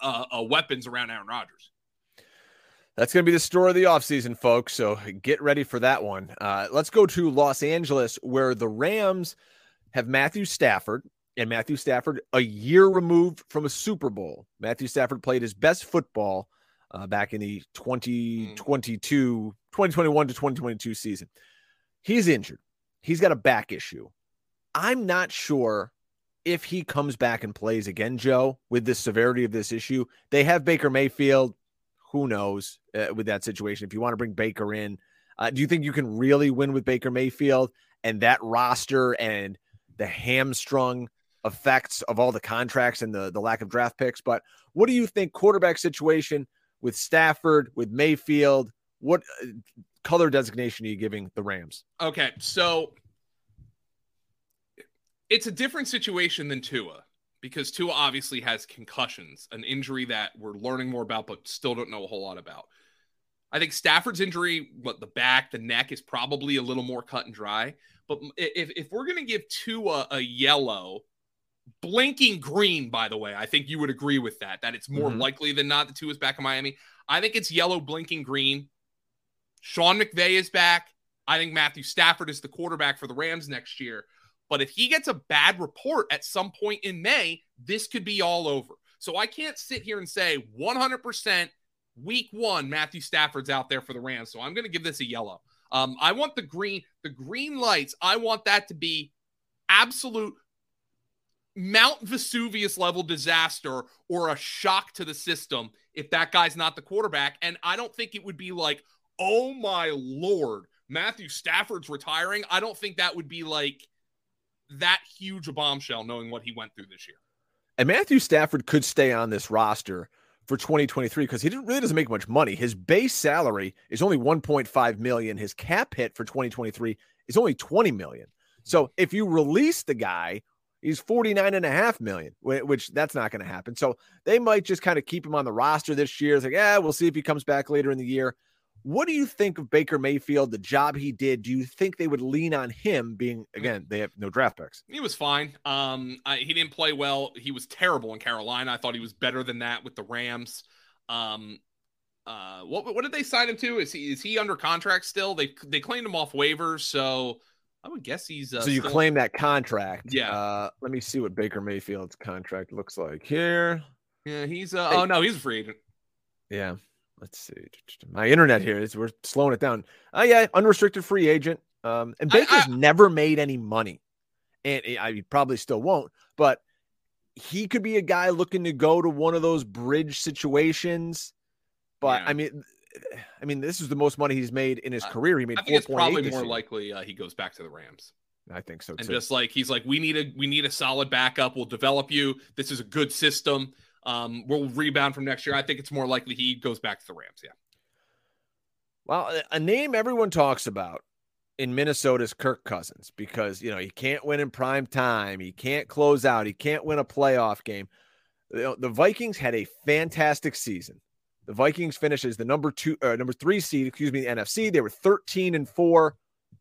uh, uh, weapons around Aaron Rodgers. That's going to be the story of the offseason, folks. So get ready for that one. Uh, let's go to Los Angeles, where the Rams have Matthew Stafford, and Matthew Stafford a year removed from a Super Bowl. Matthew Stafford played his best football uh, back in the 2022, 2021 to 2022 season. He's injured. He's got a back issue. I'm not sure if he comes back and plays again, Joe, with the severity of this issue, they have Baker Mayfield. Who knows uh, with that situation? If you want to bring Baker in, uh, do you think you can really win with Baker Mayfield and that roster and the hamstrung effects of all the contracts and the, the lack of draft picks? But what do you think quarterback situation with Stafford, with Mayfield? What uh, color designation are you giving the Rams? Okay, so it's a different situation than Tua because Tua obviously has concussions, an injury that we're learning more about, but still don't know a whole lot about. I think Stafford's injury, what the back, the neck is probably a little more cut and dry. But if, if we're going to give Tua a yellow, blinking green, by the way, I think you would agree with that, that it's more mm-hmm. likely than not that Tua's back in Miami. I think it's yellow, blinking green. Sean McVay is back. I think Matthew Stafford is the quarterback for the Rams next year. But if he gets a bad report at some point in May, this could be all over. So I can't sit here and say 100% week one, Matthew Stafford's out there for the Rams. So I'm going to give this a yellow. Um, I want the green, the green lights. I want that to be absolute Mount Vesuvius level disaster or a shock to the system if that guy's not the quarterback. And I don't think it would be like, oh my lord, Matthew Stafford's retiring. I don't think that would be like that huge a bombshell knowing what he went through this year. And Matthew Stafford could stay on this roster for 2023 because he really doesn't make much money. His base salary is only 1.5 million. His cap hit for 2023 is only 20 million. So if you release the guy, he's 49 and a half million, which that's not going to happen. So they might just kind of keep him on the roster this year. It's like, yeah, we'll see if he comes back later in the year. What do you think of Baker Mayfield, the job he did? Do you think they would lean on him being again, they have no draft picks? He was fine. Um, I, he didn't play well. He was terrible in Carolina. I thought he was better than that with the Rams. Um, uh, what what did they sign him to? Is he is he under contract still? They they claimed him off waivers, so I would guess he's. Uh, so you still... claim that contract? Yeah. Uh, let me see what Baker Mayfield's contract looks like here. Yeah, he's. Uh, hey. Oh no, he's a free agent. Yeah let's see. My internet here is we're slowing it down. Oh yeah, unrestricted free agent. Um, and Baker's I, I, never made any money, and I probably still won't. But he could be a guy looking to go to one of those bridge situations. But yeah. I mean, I mean, this is the most money he's made in his uh, career. He made. I think it's probably more year. likely uh, he goes back to the Rams. I think so too. And just like he's like, we need a we need a solid backup. We'll develop you. This is a good system. Um, will rebound from next year. I think it's more likely he goes back to the Rams. Yeah. Well, a name everyone talks about in Minnesota is Kirk Cousins because you know he can't win in prime time, he can't close out, he can't win a playoff game. The Vikings had a fantastic season. The Vikings finished as the number two, uh, number three seed, excuse me, the NFC. They were 13 and four.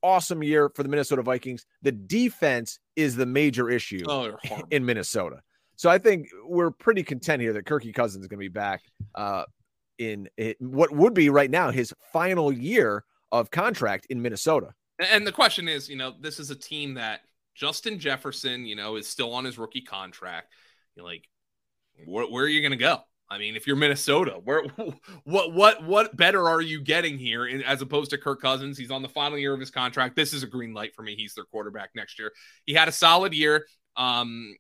Awesome year for the Minnesota Vikings. The defense is the major issue oh, in Minnesota. So I think we're pretty content here that Kirky Cousins is going to be back uh, in it, what would be right now his final year of contract in Minnesota. And the question is, you know, this is a team that Justin Jefferson, you know, is still on his rookie contract. You're like, where, where are you going to go? I mean, if you're Minnesota, where *laughs* what what what better are you getting here in, as opposed to Kirk Cousins? He's on the final year of his contract. This is a green light for me. He's their quarterback next year. He had a solid year. Um,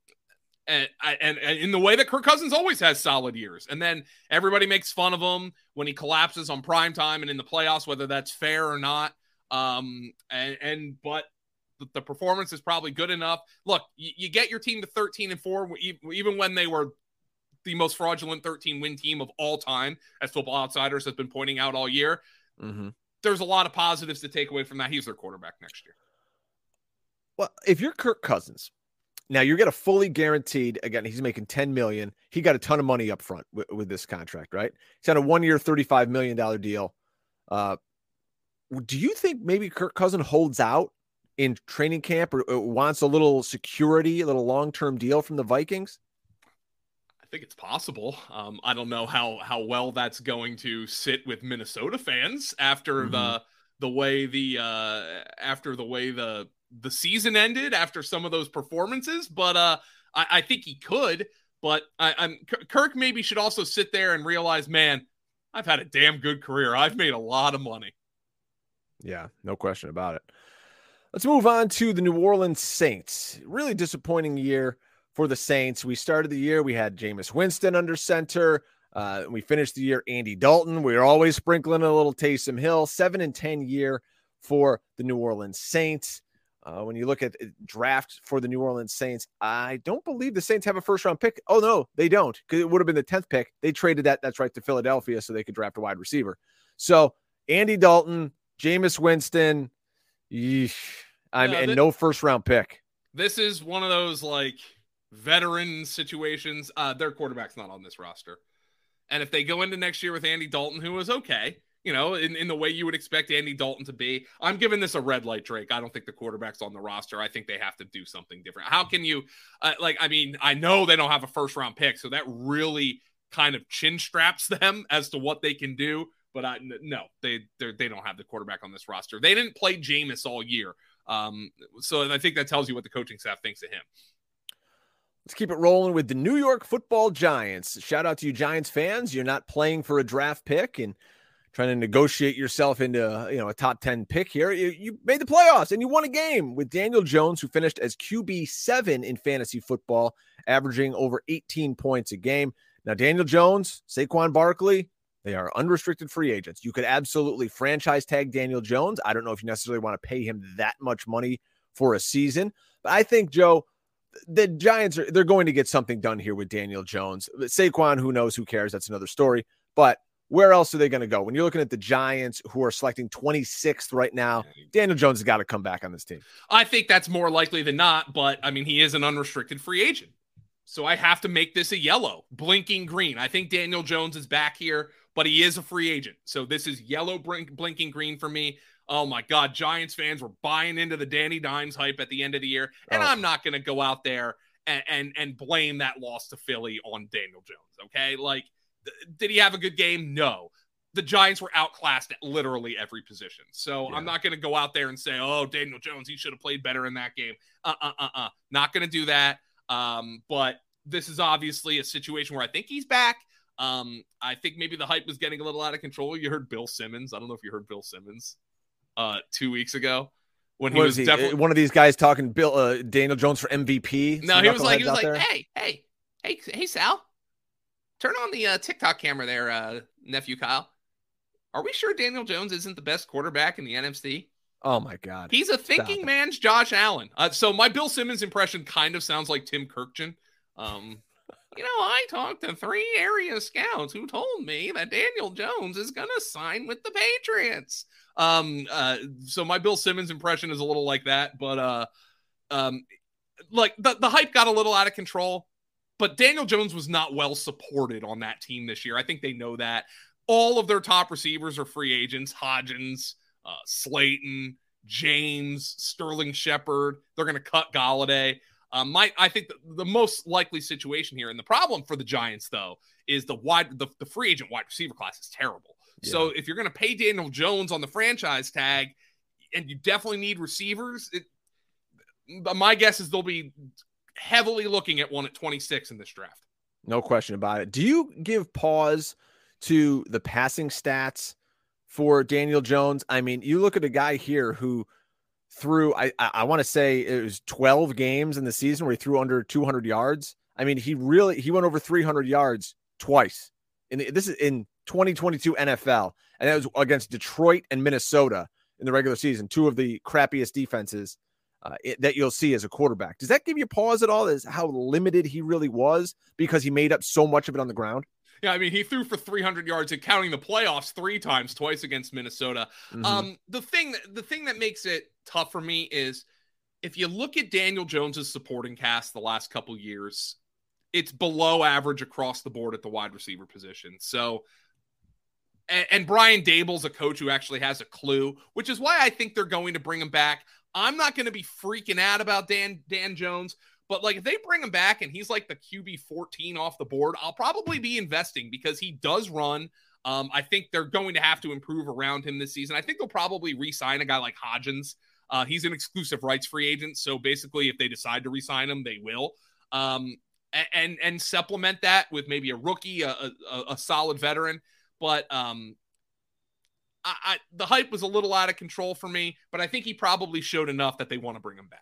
and, and, and in the way that Kirk Cousins always has solid years. And then everybody makes fun of him when he collapses on prime time and in the playoffs, whether that's fair or not. Um, and, and but the, performance is probably good enough. Look, you, you, get your team to 13 and four, even when they were the most fraudulent 13 win team of all time, as Football Outsiders has been pointing out all year. Mm-hmm. There's a lot of positives to take away from that. He's their quarterback next year. Well, if you're Kirk Cousins, now you're going to fully guaranteed. Again, he's making 10 million. He got a ton of money up front with, with this contract, right? He's on a one year, $35 million deal. Uh, do you think maybe Kirk Cousin holds out in training camp or, or wants a little security, a little long term deal from the Vikings? I think it's possible. Um, I don't know how how well that's going to sit with Minnesota fans after mm-hmm. the the way the uh, after the way the the season ended after some of those performances, but uh, I, I think he could. But I, I'm Kirk maybe should also sit there and realize, man, I've had a damn good career. I've made a lot of money. Yeah, no question about it. Let's move on to the New Orleans Saints. Really disappointing year for the Saints. We started the year, we had Jameis Winston under center. Uh, we finished the year, Andy Dalton. We are always sprinkling a little Taysom Hill. Seven and 10 year for the New Orleans Saints. Uh, when you look at uh, draft for the New Orleans Saints, I don't believe the Saints have a first round pick. Oh no, they don't, because it would have been the tenth pick. They traded that. That's right to Philadelphia, so they could draft a wide receiver. So Andy Dalton, Jameis Winston, yeesh, I'm and no first round pick. This is one of those like veteran situations. Uh, their quarterback's not on this roster, and if they go into next year with Andy Dalton, who was okay, you know, in, in the way you would expect Andy Dalton to be. I'm giving this a red light, Drake. I don't think the quarterback's on the roster. I think they have to do something different. How can you, uh, like, I mean, I know they don't have a first round pick, so that really kind of chin straps *laughs* them as to what they can do. But I, no, they they don't have the quarterback on this roster. They didn't play Jameis all year. Um, so I think that tells you what the coaching staff thinks of him. Let's keep it rolling with the New York Football Giants. Shout out to you, Giants fans. You're not playing for a draft pick and trying to negotiate yourself into uh, you know a top 10 pick here. You, you made the playoffs and you won a game with Daniel Jones, who finished as QB seven in fantasy football, averaging over 18 points a game. Now, Daniel Jones, Saquon Barkley, they are unrestricted free agents. You could absolutely franchise tag Daniel Jones. I don't know if you necessarily want to pay him that much money for a season, but I think Joe, the Giants are they're going to get something done here with Daniel Jones. Saquon, who knows, who cares? That's another story. But where else are they going to go? When you're looking at the Giants, who are selecting 26th right now, Daniel Jones has got to come back on this team. I think that's more likely than not, but I mean, he is an unrestricted free agent. So I have to make this a yellow, blinking green. I think Daniel Jones is back here but he is a free agent. So this is yellow blink, blinking green for me. Oh my God, Giants fans were buying into the Danny Dimes hype at the end of the year, and oh. I'm not going to go out there and, and and blame that loss to Philly on Daniel Jones. Okay, like did he have a good game? No. The Giants were outclassed at literally every position. So yeah. I'm not going to go out there and say, "Oh, Daniel Jones, he should have played better in that game." Uh, uh, uh, uh. Not going to do that. Um, but this is obviously a situation where I think he's back. Um, I think maybe the hype was getting a little out of control. You heard Bill Simmons. I don't know if you heard Bill Simmons uh, two weeks ago when he was, was he? definitely one of these guys talking Bill uh, Daniel Jones for MVP. No, he was like he was like, there. hey, hey, hey, hey, Sal, turn on the uh, TikTok camera there, uh, nephew Kyle. Are we sure Daniel Jones isn't the best quarterback in the NFC? Oh my God, he's a thinking Stop man's Josh Allen. Uh, so my Bill Simmons impression kind of sounds like Tim Kurkjian. Um, you know, I talked to three area scouts who told me that Daniel Jones is going to sign with the Patriots. Um, uh, so my Bill Simmons impression is a little like that, but uh, um, like the, the hype got a little out of control. But Daniel Jones was not well supported on that team this year. I think they know that. All of their top receivers are free agents Hodgins, uh, Slayton, James, Sterling Shepard. They're going to cut Golladay. Um, my, I think the, the, most likely situation here, and the problem for the Giants though, is the wide the, the free agent wide receiver class is terrible. Yeah. So if you're going to pay Daniel Jones on the franchise tag, and you definitely need receivers, it, my guess is they'll be heavily looking at one at 26 in this draft. No question about it. Do you give pause to the passing stats for Daniel Jones? I mean, you look at a guy here who threw I I want to say it was 12 games in the season where he threw under 200 yards. I mean, he really he went over 300 yards twice. In the, this is in 2022 NFL, and that was against Detroit and Minnesota in the regular season, two of the crappiest defenses uh, it, that you'll see as a quarterback. Does that give you pause at all? Is how limited he really was because he made up so much of it on the ground? Yeah, I mean, he threw for 300 yards and counting the playoffs three times, twice against Minnesota. Mm-hmm. Um, the thing, the thing that makes it tough for me is if you look at Daniel Jones's supporting cast the last couple years, it's below average across the board at the wide receiver position. So, and, and Brian Daboll's a coach who actually has a clue, which is why I think they're going to bring him back. I'm not going to be freaking out about Dan Dan Jones but like if they bring him back and he's like the QB 14 off the board, I'll probably be investing because he does run. Um, I think they're going to have to improve around him this season. I think they'll probably re-sign a guy like Hodgins. Uh, he's an exclusive rights free agent, so basically, if they decide to re-sign him, they will. Um, and and supplement that with maybe a rookie, a, a, a solid veteran. But um, I, I, the hype was a little out of control for me, but I think he probably showed enough that they want to bring him back.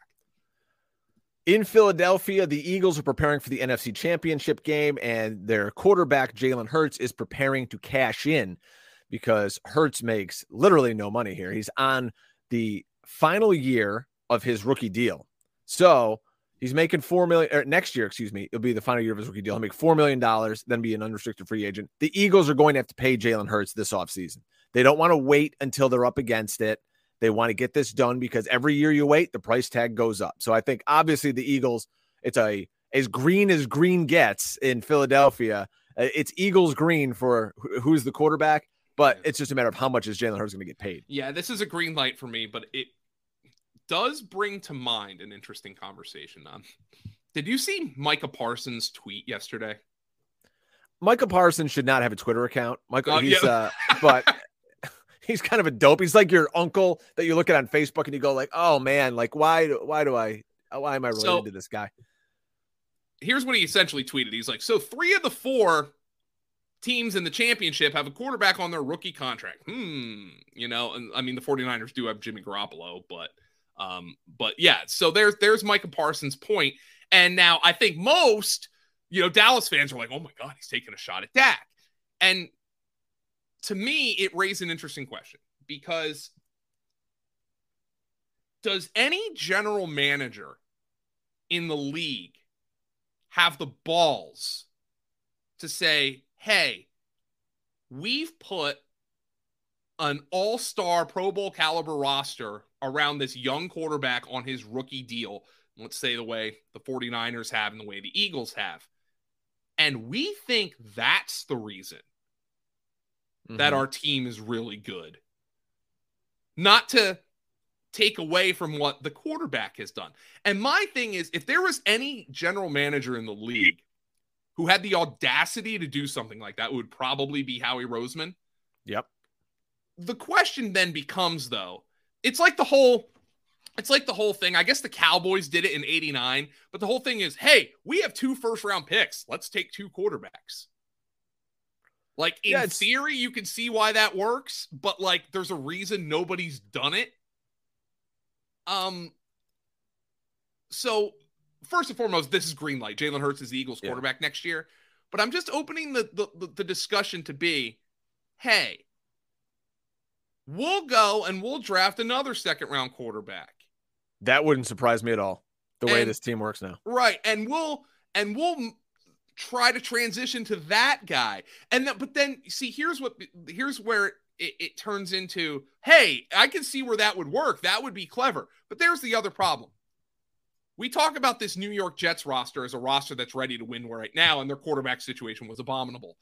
In Philadelphia, the Eagles are preparing for the NFC Championship game, and their quarterback, Jalen Hurts, is preparing to cash in because Hurts makes literally no money here. He's on the final year of his rookie deal. So he's making four million or next year, excuse me, it'll be the final year of his rookie deal. He'll make four million dollars, then be an unrestricted free agent. The Eagles are going to have to pay Jalen Hurts this offseason. They don't want to wait until they're up against it. They want to get this done because every year you wait, the price tag goes up. So I think obviously the Eagles, it's a as green as green gets in Philadelphia. Uh, it's Eagles green for who's the quarterback, but it's just a matter of how much is Jalen Hurts going to get paid. Yeah, this is a green light for me, but it does bring to mind an interesting conversation. On did you see Micah Parsons' tweet yesterday? Micah Parsons should not have a Twitter account. Michael, uh, he's yeah. uh, but *laughs* he's kind of a dope. He's like your uncle that you look at on Facebook and you go like, "Oh man, like why why do I why am I related so, to this guy?" Here's what he essentially tweeted. He's like, "So three of the four teams in the championship have a quarterback on their rookie contract. Hmm, you know, and I mean the 49ers do have Jimmy Garoppolo, but um but yeah, so there's there's Micah Parsons' point. And now I think most, you know, Dallas fans are like, "Oh my god, he's taking a shot at Dak." And to me, it raised an interesting question because does any general manager in the league have the balls to say, hey, we've put an all star Pro Bowl caliber roster around this young quarterback on his rookie deal, let's say the way the 49ers have and the way the Eagles have. And we think that's the reason mm-hmm. that our team is really good. Not to take away from what the quarterback has done. And my thing is if there was any general manager in the league who had the audacity to do something like that, it would probably be Howie Roseman. Yep. The question then becomes though, it's like the whole it's like the whole thing. I guess the Cowboys did it in 89, but the whole thing is, hey, we have two first round picks. Let's take two quarterbacks. Like in yeah, theory, you can see why that works, but like there's a reason nobody's done it. Um so first and foremost, this is green light. Jalen Hurts is the Eagles quarterback yeah. next year. But I'm just opening the, the the discussion to be, hey, we'll go and we'll draft another second round quarterback. That wouldn't surprise me at all. The way this team works now. Right. And we'll and we'll try to transition to that guy. And then, but then see, here's what, here's where it, it turns into, hey, I can see where that would work. That would be clever. But there's the other problem. We talk about this New York Jets roster as a roster that's ready to win right now, and their quarterback situation was abominable.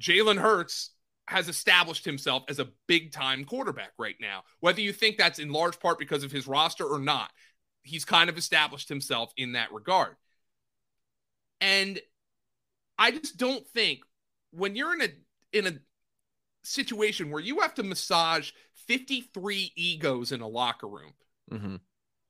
Jalen Hurts has established himself as a big time quarterback right now. Whether you think that's in large part because of his roster or not, he's kind of established himself in that regard. And I just don't think when you're in a in a situation where you have to massage 53 egos in a locker room. Mm-hmm.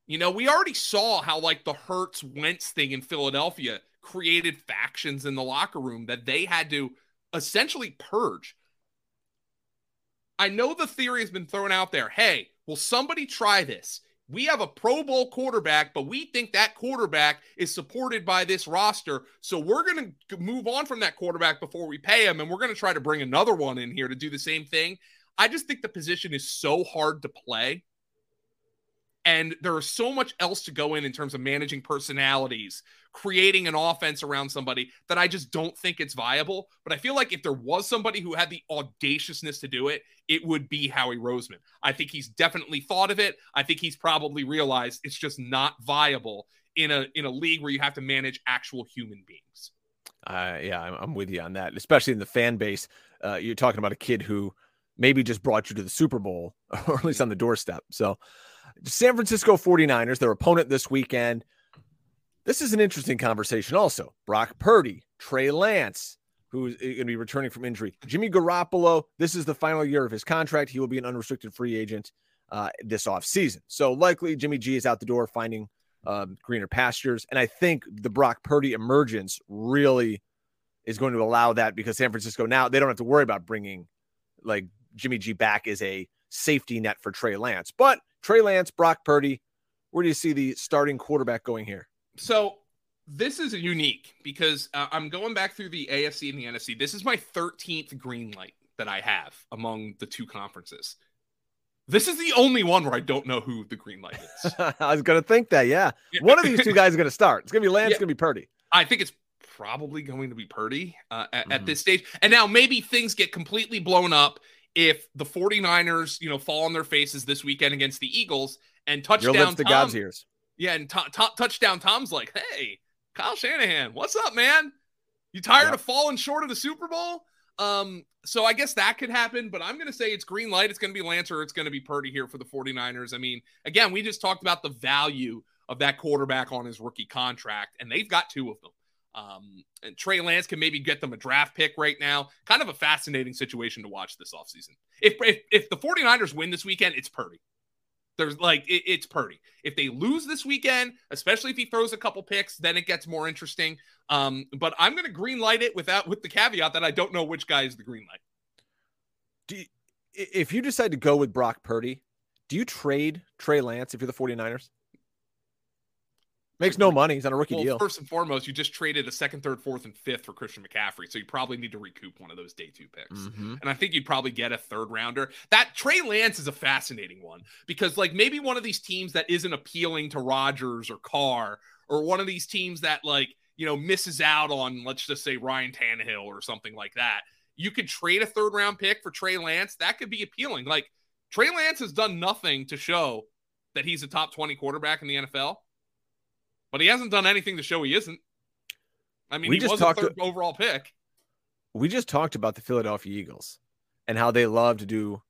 You know, we already saw how like the Hurts Wentz thing in Philadelphia created factions in the locker room that they had to essentially purge. I know the theory has been thrown out there. Hey, will somebody try this? We have a Pro Bowl quarterback, but we think that quarterback is supported by this roster. So we're going to move on from that quarterback before we pay him. And we're going to try to bring another one in here to do the same thing. I just think the position is so hard to play and there is so much else to go in in terms of managing personalities, creating an offense around somebody that I just don't think it's viable. But I feel like if there was somebody who had the audaciousness to do it, it would be Howie Roseman. I think he's definitely thought of it. I think he's probably realized it's just not viable in a in a league where you have to manage actual human beings. Uh, yeah, I'm, I'm with you on that, especially in the fan base. Uh, you're talking about a kid who maybe just brought you to the Super Bowl, *laughs* or at least on the doorstep. So San Francisco 49ers, their opponent this weekend. This is an interesting conversation also. Brock Purdy, Trey Lance, who's going to be returning from injury. Jimmy Garoppolo, this is the final year of his contract. He will be an unrestricted free agent uh, this offseason. So likely Jimmy G is out the door finding um, greener pastures. And I think the Brock Purdy emergence really is going to allow that because San Francisco now they don't have to worry about bringing like Jimmy G back as a safety net for Trey Lance. But Trey Lance, Brock Purdy, where do you see the starting quarterback going here? So this is unique because uh, I'm going back through the AFC and the NFC. This is my 13th green light that I have among the two conferences. This is the only one where I don't know who the green light is. *laughs* I was going to think that, yeah. One of these two guys is going to start. It's going to be Lance, yeah. going to be Purdy. I think it's probably going to be Purdy uh, at, mm-hmm. at this stage. And now maybe things get completely blown up if the 49ers, you know, fall on their faces this weekend against the Eagles and touchdown Your lips to God's ears. Yeah, and t- t- touchdown Tom's like, "Hey, Kyle Shanahan, what's up, man? You tired yep. of falling short of the Super Bowl?" Um, so I guess that could happen, but I'm going to say it's green light. It's going to be Lance or it's going to be Purdy here for the 49ers. I mean, again, we just talked about the value of that quarterback on his rookie contract, and they've got two of them. Um, and Trey Lance can maybe get them a draft pick right now. Kind of a fascinating situation to watch this offseason. If, if, if the 49ers win this weekend, it's Purdy. There's like, it, it's Purdy. If they lose this weekend, especially if he throws a couple picks, then it gets more interesting. Um, but I'm to green light it without, with the caveat that I don't know which guy is the green light. Do you, if you decide to go with Brock Purdy, do you trade Trey Lance if you're the 49ers? Makes no money. He's on a rookie well, deal. First and foremost, you just traded a second, third, fourth, and fifth for Christian McCaffrey. So you probably need to recoup one of those day two picks. Mm-hmm. And I think you'd probably get a third rounder. That Trey Lance is a fascinating one because, like, maybe one of these teams that isn't appealing to Rodgers or Carr, or one of these teams that, like, you know, misses out on, let's just say, Ryan Tannehill or something like that. You could trade a third round pick for Trey Lance. That could be appealing. Like, Trey Lance has done nothing to show that he's a top 20 quarterback in the NFL but he hasn't done anything to show he isn't. I mean, we he just was talked a third to, overall pick. We just talked about the Philadelphia Eagles and how they love to do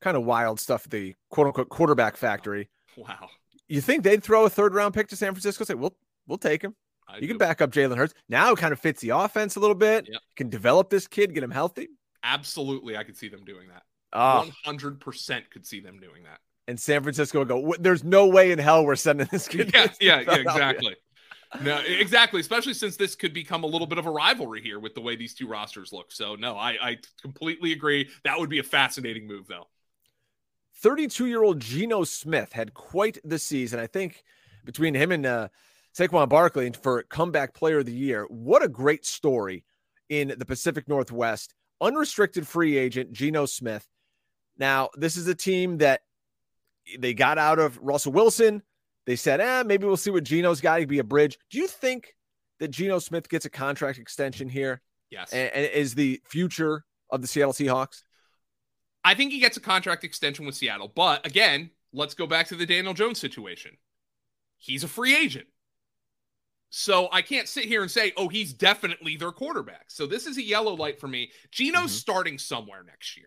kind of wild stuff at the quote unquote quarterback factory. Wow. You think they'd throw a third round pick to San Francisco? Say, we'll we'll take him. I you do. can back up Jalen Hurts. Now it kind of fits the offense a little bit. Yep. Can develop this kid, get him healthy. Absolutely, I could see them doing that. Ah. One hundred percent could see them doing that and San Francisco go, "There's no way in hell we're sending this *laughs* kid." Yeah, yeah, yeah, exactly. no, exactly. Especially since this could become a little bit of a rivalry here with the way these two rosters look. So, no, I, I completely agree. That would be a fascinating move, though. 32 year old Geno Smith had quite the season. I think between him and uh, Saquon Barkley for comeback player of the year. What a great story in the Pacific Northwest. Unrestricted free agent Geno Smith. Now, this is a team that they got out of Russell Wilson. They said, eh, maybe we'll see what Geno's got to be a bridge. Do you think that Geno Smith gets a contract extension here? Yes. And, and is the future of the Seattle Seahawks? I think he gets a contract extension with Seattle. But again, let's go back to the Daniel Jones situation. He's a free agent. So I can't sit here and say, oh, he's definitely their quarterback. So this is a yellow light for me. Geno's mm-hmm. starting somewhere next year.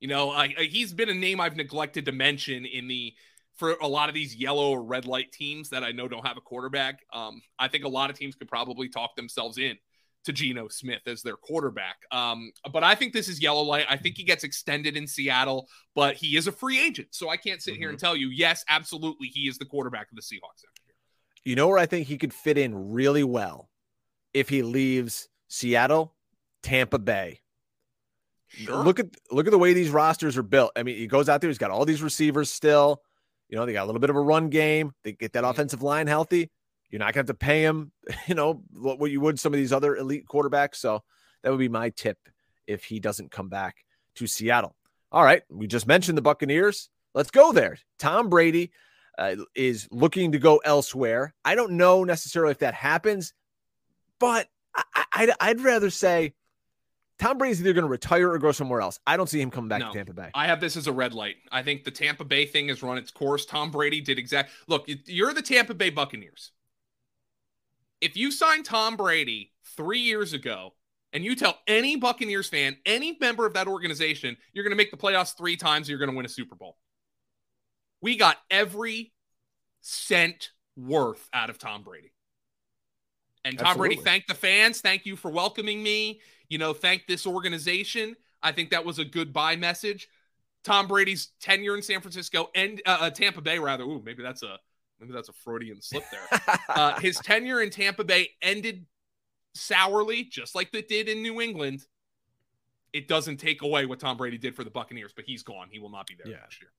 You know, I, I, he's been a name I've neglected to mention in the for a lot of these yellow or red light teams that I know don't have a quarterback. Um, I think a lot of teams could probably talk themselves in to Geno Smith as their quarterback. Um, but I think this is yellow light. I think he gets extended in Seattle, but he is a free agent. So I can't sit mm-hmm. here and tell you, yes, absolutely, he is the quarterback of the Seahawks. You know where I think he could fit in really well if he leaves Seattle, Tampa Bay. Sure. Look at look at the way these rosters are built. I mean, he goes out there, he's got all these receivers still. You know, they got a little bit of a run game. They get that offensive line healthy. You're not going to have to pay him, *laughs* you know, what you would some of these other elite quarterbacks. So that would be my tip if he doesn't come back to Seattle. All right, we just mentioned the Buccaneers. Let's go there. Tom Brady uh, is looking to go elsewhere. I don't know necessarily if that happens, but I, I, I'd rather say Tom Brady's either going to retire or go somewhere else. I don't see him coming back no, to Tampa Bay. I have this as a red light. I think the Tampa Bay thing has run its course. Tom Brady did exact. Look, you're the Tampa Bay Buccaneers. If you signed Tom Brady three years ago and you tell any Buccaneers fan, any member of that organization, you're going to make the playoffs three times, you're going to win a Super Bowl. We got every cent worth out of Tom Brady. And Tom Absolutely. Brady thanked the fans. Thank you for welcoming me you know, thank this organization. I think that was a goodbye message. Tom Brady's tenure in San Francisco and uh, uh, Tampa Bay, rather. Ooh, maybe that's a maybe that's a Freudian slip there. *laughs* uh, his tenure in Tampa Bay ended sourly, just like it did in New England. It doesn't take away what Tom Brady did for the Buccaneers, but he's gone. He will not be there yeah. next year.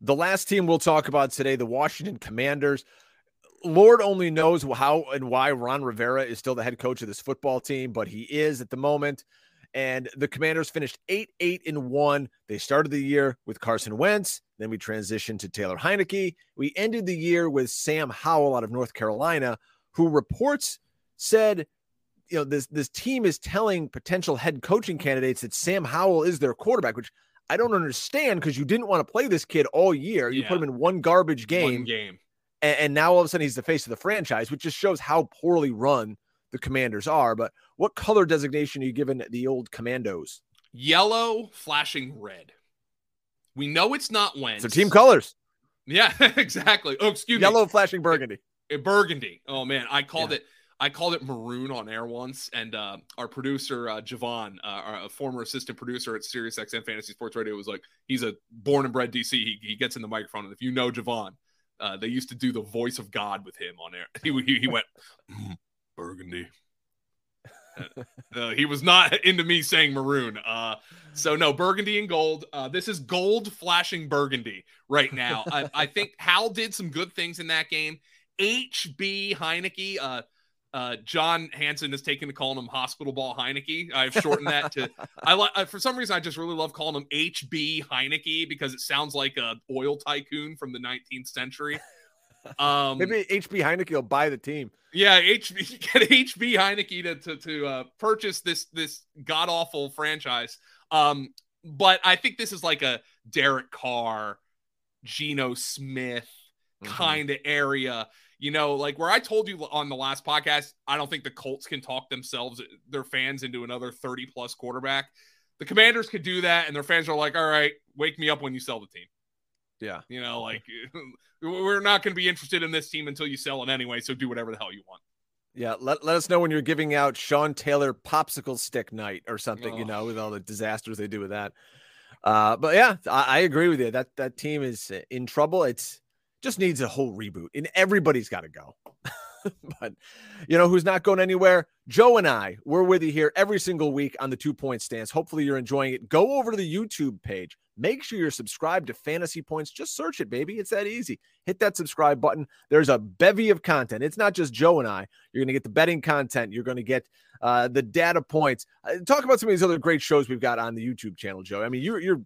The last team we'll talk about today, the Washington Commanders. Lord only knows how and why Ron Rivera is still the head coach of this football team, but he is at the moment. And the Commanders finished 8 8 and 1. They started the year with Carson Wentz. Then we transitioned to Taylor Heinicke. We ended the year with Sam Howell out of North Carolina, who reports said, you know, this, this team is telling potential head coaching candidates that Sam Howell is their quarterback, which I don't understand because you didn't want to play this kid all year. You yeah. put him in one garbage game. One game and, and now all of a sudden he's the face of the franchise, which just shows how poorly run the Commanders are. But what color designation are you giving the old Commandos? Yellow flashing red. We know it's not Wentz. So team colors. Yeah, *laughs* exactly. Oh, excuse Yellow me. Yellow flashing burgundy. Burgundy. Oh man, I called yeah. it. I called it maroon on air once, and uh, our producer uh, Javon, uh, our former assistant producer at SiriusXM Fantasy Sports Radio, was like, "He's a born and bred DC. He, he gets in the microphone, and if you know Javon, uh, they used to do the voice of God with him on air. *laughs* He he, he went mm, Burgundy. Uh, he was not *laughs* into me saying maroon. Uh, so no burgundy and gold. Uh, this is gold flashing burgundy right now. I, I think *laughs* Hal did some good things in that game. HB Heinicke, uh, John Hansen has taken to calling him hospital ball Heinicke. I've shortened that to I like for some reason I just really love calling him HB Heinicke because it sounds like a oil tycoon from the 19th century. Um, Maybe HB Heinicke will buy the team. Yeah, HB *laughs* get HB Heinicke to to, to uh, purchase this this god awful franchise. Um, but I think this is like a Derek Carr, Geno Smith mm-hmm. kind of area you know, like where I told you on the last podcast, I don't think the Colts can talk themselves, their fans, into another 30 plus quarterback. The commanders could do that, and their fans are like, all right, wake me up when you sell the team. Yeah. You know, like *laughs* we're not going to be interested in this team until you sell it anyway. So do whatever the hell you want. Yeah. Let, let us know when you're giving out Sean Taylor popsicle stick night or something, oh. you know, with all the disasters they do with that. Uh, but yeah, I, I agree with you. That that team is in trouble. It's just needs a whole reboot, and everybody's got to go. *laughs* but you know who's not going anywhere? Joe and I, we're with you here every single week on the two point stance. Hopefully, you're enjoying it. Go over to the YouTube page. Make sure you're subscribed to Fantasy Points. Just search it, baby. It's that easy. Hit that subscribe button. There's a bevy of content. It's not just Joe and I. You're going to get the betting content. You're going to get uh, the data points. Uh, talk about some of these other great shows we've got on the YouTube channel, Joe. I mean, you're you're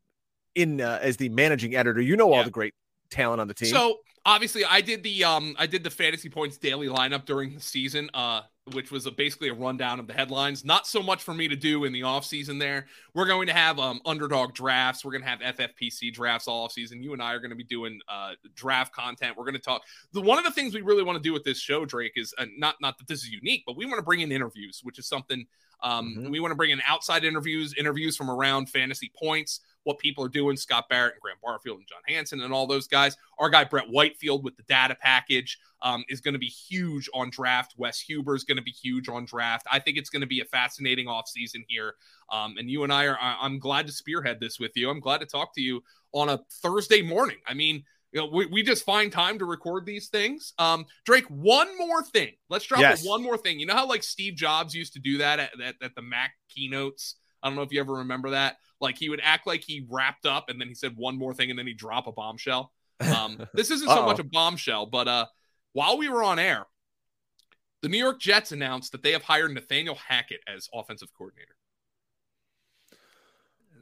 in uh, as the managing editor. You know all the great talent on the team. So obviously I did the um I did the fantasy points daily lineup during the season, uh, which was a, basically a rundown of the headlines. Not so much for me to do in the off season. There, we're going to have um underdog drafts. We're going to have FFPC drafts all off season. You and I are going to be doing uh draft content. We're going to talk. The one of the things we really want to do with this show, Drake, is uh, not not that this is unique, but we want to bring in interviews, which is something um, mm-hmm. We want to bring in outside interviews, interviews from around fantasy points, what people are doing. Scott Barrett and Grant Barfield and John Hansen and all those guys. Our guy Brett Whitefield with the data package um, is going to be huge on draft. Wes Huber is going to be huge on draft. I think it's going to be a fascinating offseason here. Um, and you and I are, I'm glad to spearhead this with you. I'm glad to talk to you on a Thursday morning. I mean, you know, we, we just find time to record these things. Um, Drake, one more thing. Let's drop yes. one more thing. You know how like Steve Jobs used to do that at, at, at the Mac keynotes? I don't know if you ever remember that. Like he would act like he wrapped up and then he said one more thing and then he'd drop a bombshell. Um, *laughs* this isn't so much a bombshell, but uh, while we were on air, the New York Jets announced that they have hired Nathaniel Hackett as offensive coordinator.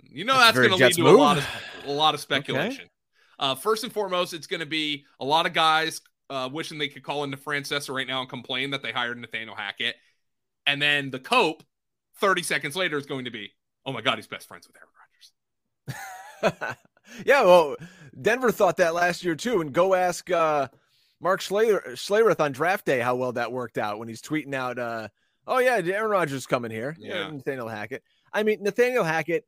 You know that's, that's going to lead to move. a lot of a lot of *laughs* speculation. Okay. Uh, first and foremost, it's going to be a lot of guys uh, wishing they could call into Francesa right now and complain that they hired Nathaniel Hackett. And then the cope 30 seconds later is going to be, oh my God, he's best friends with Aaron Rodgers. *laughs* yeah, well, Denver thought that last year too. And go ask uh, Mark Schlereth on draft day how well that worked out when he's tweeting out, uh, oh yeah, Aaron Rodgers coming here. Yeah. Nathaniel Hackett. I mean, Nathaniel Hackett,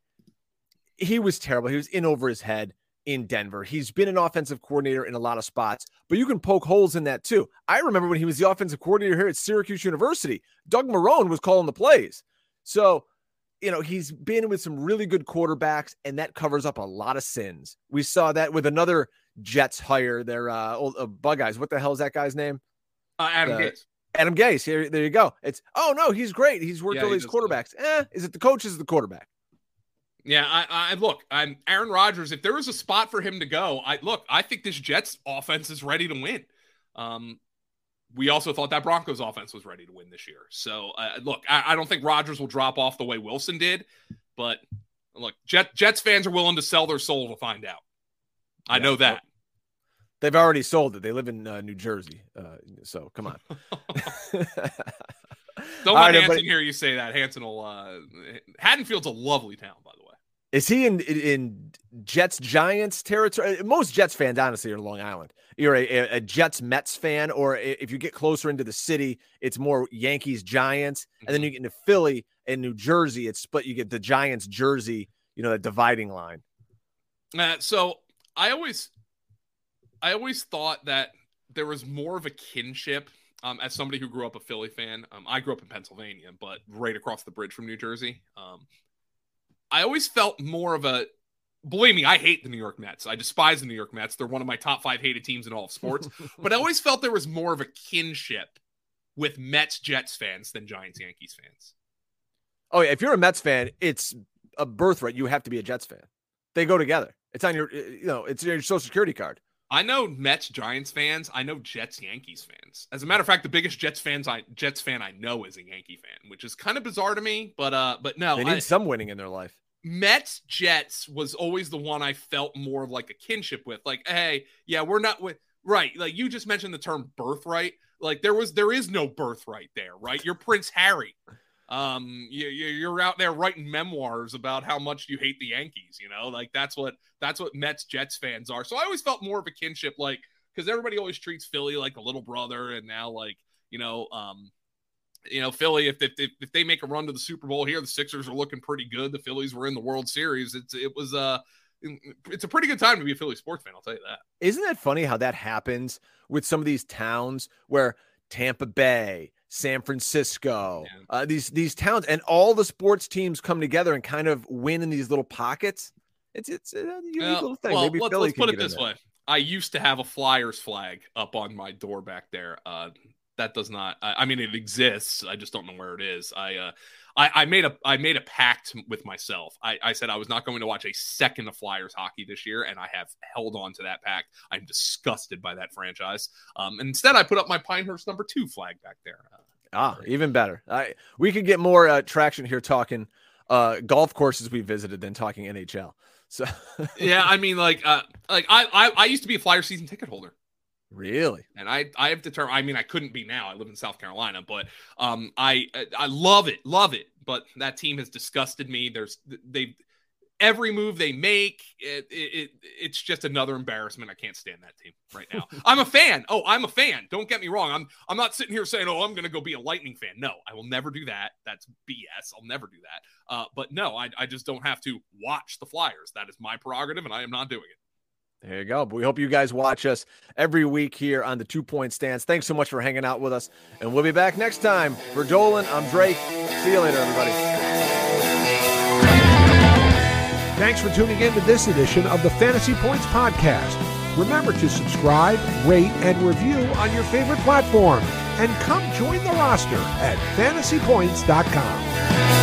he was terrible. He was in over his head in Denver. He's been an offensive coordinator in a lot of spots, but you can poke holes in that too. I remember when he was the offensive coordinator here at Syracuse University, Doug Marrone was calling the plays. So, you know, he's been with some really good quarterbacks, and that covers up a lot of sins. We saw that with another Jets hire, their uh, old uh, bug eyes. What the hell is that guy's name? Uh, Adam uh, Gase. Adam Gase. Here, there you go. It's oh no, he's great. He's worked yeah, all these quarterbacks. Eh, is it the coach? Is the quarterback? Yeah, I, I look. I'm Aaron Rodgers. If there was a spot for him to go, I look. I think this Jets offense is ready to win. Um, we also thought that Broncos offense was ready to win this year. So uh, look, I, I, don't think Rodgers will drop off the way Wilson did, but look, Jet, Jets fans are willing to sell their soul to find out. I yeah, know that. They've already sold it. They live in uh, New Jersey, uh, so come on. *laughs* *laughs* Don't let right, Hansen hear you say that. Hansen will. Uh, Haddonfield's a lovely town, by the way. Is he in in Jets Giants territory? Most Jets fans, honestly, are Long Island. You're a, a, Jets Mets fan, or if you get closer into the city, it's more Yankees Giants, and then mm-hmm. you get into Philly and New Jersey, it's split. You get the Giants Jersey, you know, the dividing line. Uh, so I always, I always thought that there was more of a kinship um, as somebody who grew up a Philly fan, um, I grew up in Pennsylvania, but right across the bridge from New Jersey. Um, I always felt more of a believe me, I hate the New York Mets. I despise the New York Mets. They're one of my top five hated teams in all of sports. *laughs* but I always felt there was more of a kinship with Mets Jets fans than Giants Yankees fans. Oh yeah, if you're a Mets fan, it's a birthright. You have to be a Jets fan. They go together. It's on your, you know, it's your social security card. I know Mets Giants fans. I know Jets Yankees fans. As a matter of fact, the biggest Jets fans I Jets fan I know is a Yankee fan, which is kind of bizarre to me. But uh, but no, they need I, some winning in their life. Mets Jets was always the one I felt more of like a kinship with. Like, hey, yeah, we're not with right. Like you just mentioned the term birthright. Like there was there is no birthright there, right? You're Prince Harry. Um, you, you're out there writing memoirs about how much you hate the Yankees. You know, like that's what that's what Mets Jets fans are. So I always felt more of a kinship, like because everybody always treats Philly like a little brother, and now like you know, um, you know, Philly, if, if, if they make a run to the Super Bowl here, the Sixers are looking pretty good. The Phillies were in the World Series. It's it was uh it's a pretty good time to be a Philly sports fan, I'll tell you that. Isn't that funny how that happens with some of these towns where Tampa Bay, San Francisco, yeah. uh, these these towns, and all the sports teams come together and kind of win in these little pockets. It's it's a unique uh, little thing. Well, Maybe let's, let's put it this way. I used to have a Flyers flag up on my door back there. Uh, that does not. I, I, mean, it exists. I just don't know where it is. I, uh, I, I made a I made a pact with myself. I, I said I was not going to watch a second of Flyers hockey this year, and I have held on to that pact. I'm disgusted by that franchise. Um, instead, I put up my Pinehurst number two flag back there. Uh, ah, even better. I we could get more uh, traction here talking uh, golf courses we visited than talking NHL. So *laughs* yeah, I mean, like, uh, like I, I I used to be a Flyer season ticket holder. Really? And I I have determined I mean I couldn't be now. I live in South Carolina, but um I I love it. Love it. But that team has disgusted me. There's they every move they make it, it, it's just another embarrassment. I can't stand that team right now. *laughs* I'm a fan. Oh, I'm a fan. Don't get me wrong. I'm I'm not sitting here saying, "Oh, I'm going to go be a Lightning fan." No, I will never do that. That's BS. I'll never do that. Uh, but no, I I just don't have to watch the Flyers. That is my prerogative and I am not doing it. There you go. But we hope you guys watch us every week here on the Two Point Stance. Thanks so much for hanging out with us. And we'll be back next time. For Dolan, I'm Drake. See you later, everybody. Thanks for tuning in to this edition of the Fantasy Points Podcast. Remember to subscribe, rate, and review on your favorite platform. And come join the roster at fantasypoints.com.